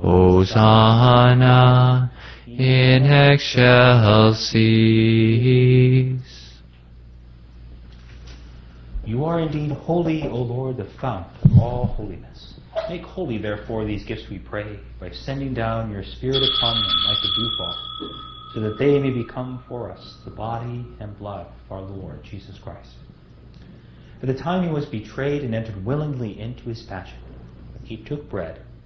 Hosanna in excelsis. You are indeed holy, O Lord, the fount of all holiness. Make holy, therefore, these gifts, we pray, by sending down your Spirit upon them like a dewfall, so that they may become for us the body and blood of our Lord Jesus Christ. At the time he was betrayed and entered willingly into his passion, he took bread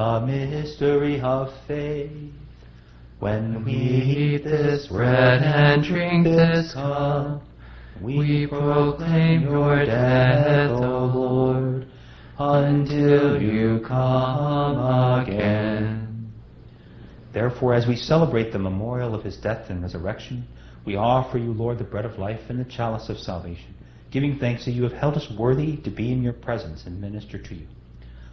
The mystery of faith. When we eat this bread and drink this cup, we proclaim your death, O Lord, until you come again. Therefore, as we celebrate the memorial of his death and resurrection, we offer you, Lord, the bread of life and the chalice of salvation, giving thanks that you have held us worthy to be in your presence and minister to you.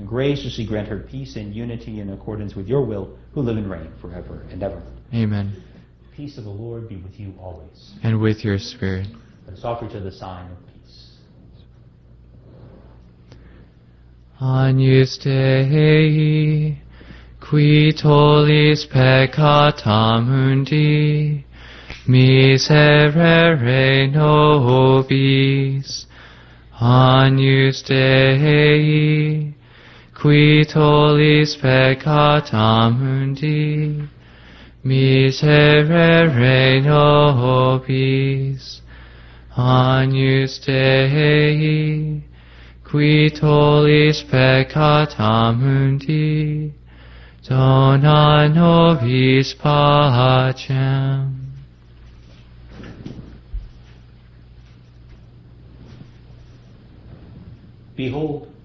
and graciously grant her peace and unity in accordance with your will, who live and reign forever and ever. Amen. Peace of the Lord be with you always. And with your spirit. Let us offer to the sign of peace. Agnus Dei, qui tollis peccata mundi, miserere nobis. Agnus Dei, qui tollis peccata mundi, miserere nobis. Agnus Dei, qui tollis peccata mundi, dona nobis pacem. Behold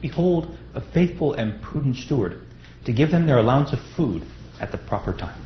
Behold, a faithful and prudent steward, to give them their allowance of food at the proper time.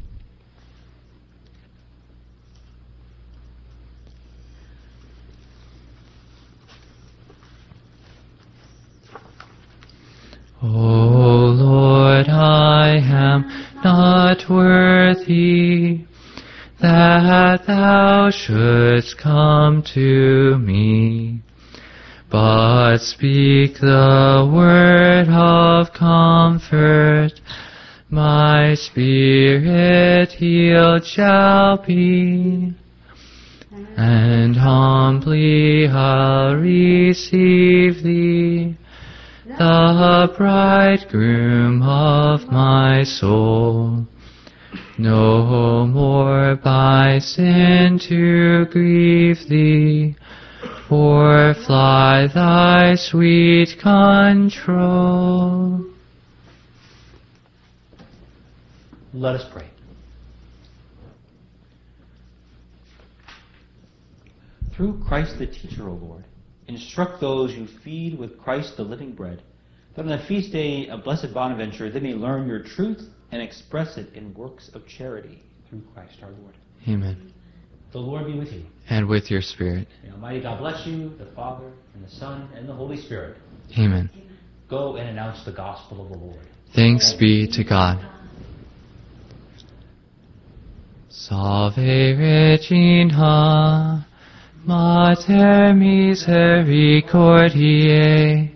O Lord, I am not worthy that thou shouldst come to me, but speak the word of comfort. My spirit healed shall be, and humbly I'll receive the bridegroom of my soul. No more by sin to grieve thee, or fly thy sweet control. Let us pray. Through Christ the teacher, O Lord, instruct those you feed with Christ the living bread, that on the feast day of blessed Bonaventure they may learn your truth and express it in works of charity through Christ our Lord. Amen. The Lord be with you. And with your spirit. May Almighty God bless you, the Father, and the Son, and the Holy Spirit. Amen. Go and announce the gospel of the Lord. Thanks be to God. Salve Regina, Mater misericordiae,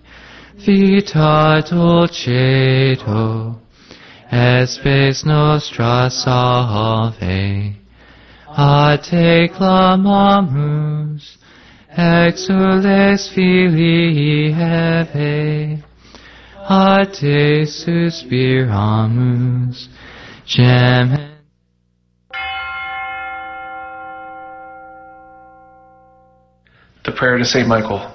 vita dulcedo, et spes nostra salve. A te clamamus, exules filii Eve, a te suspiramus, gemens The prayer to Saint Michael.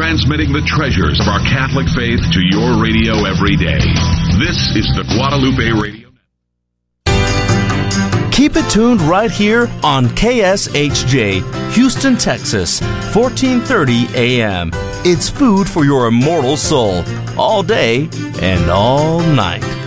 Transmitting the treasures of our Catholic faith to your radio every day. This is the Guadalupe Radio. Keep it tuned right here on KSHJ, Houston, Texas, 1430 AM. It's food for your immortal soul, all day and all night.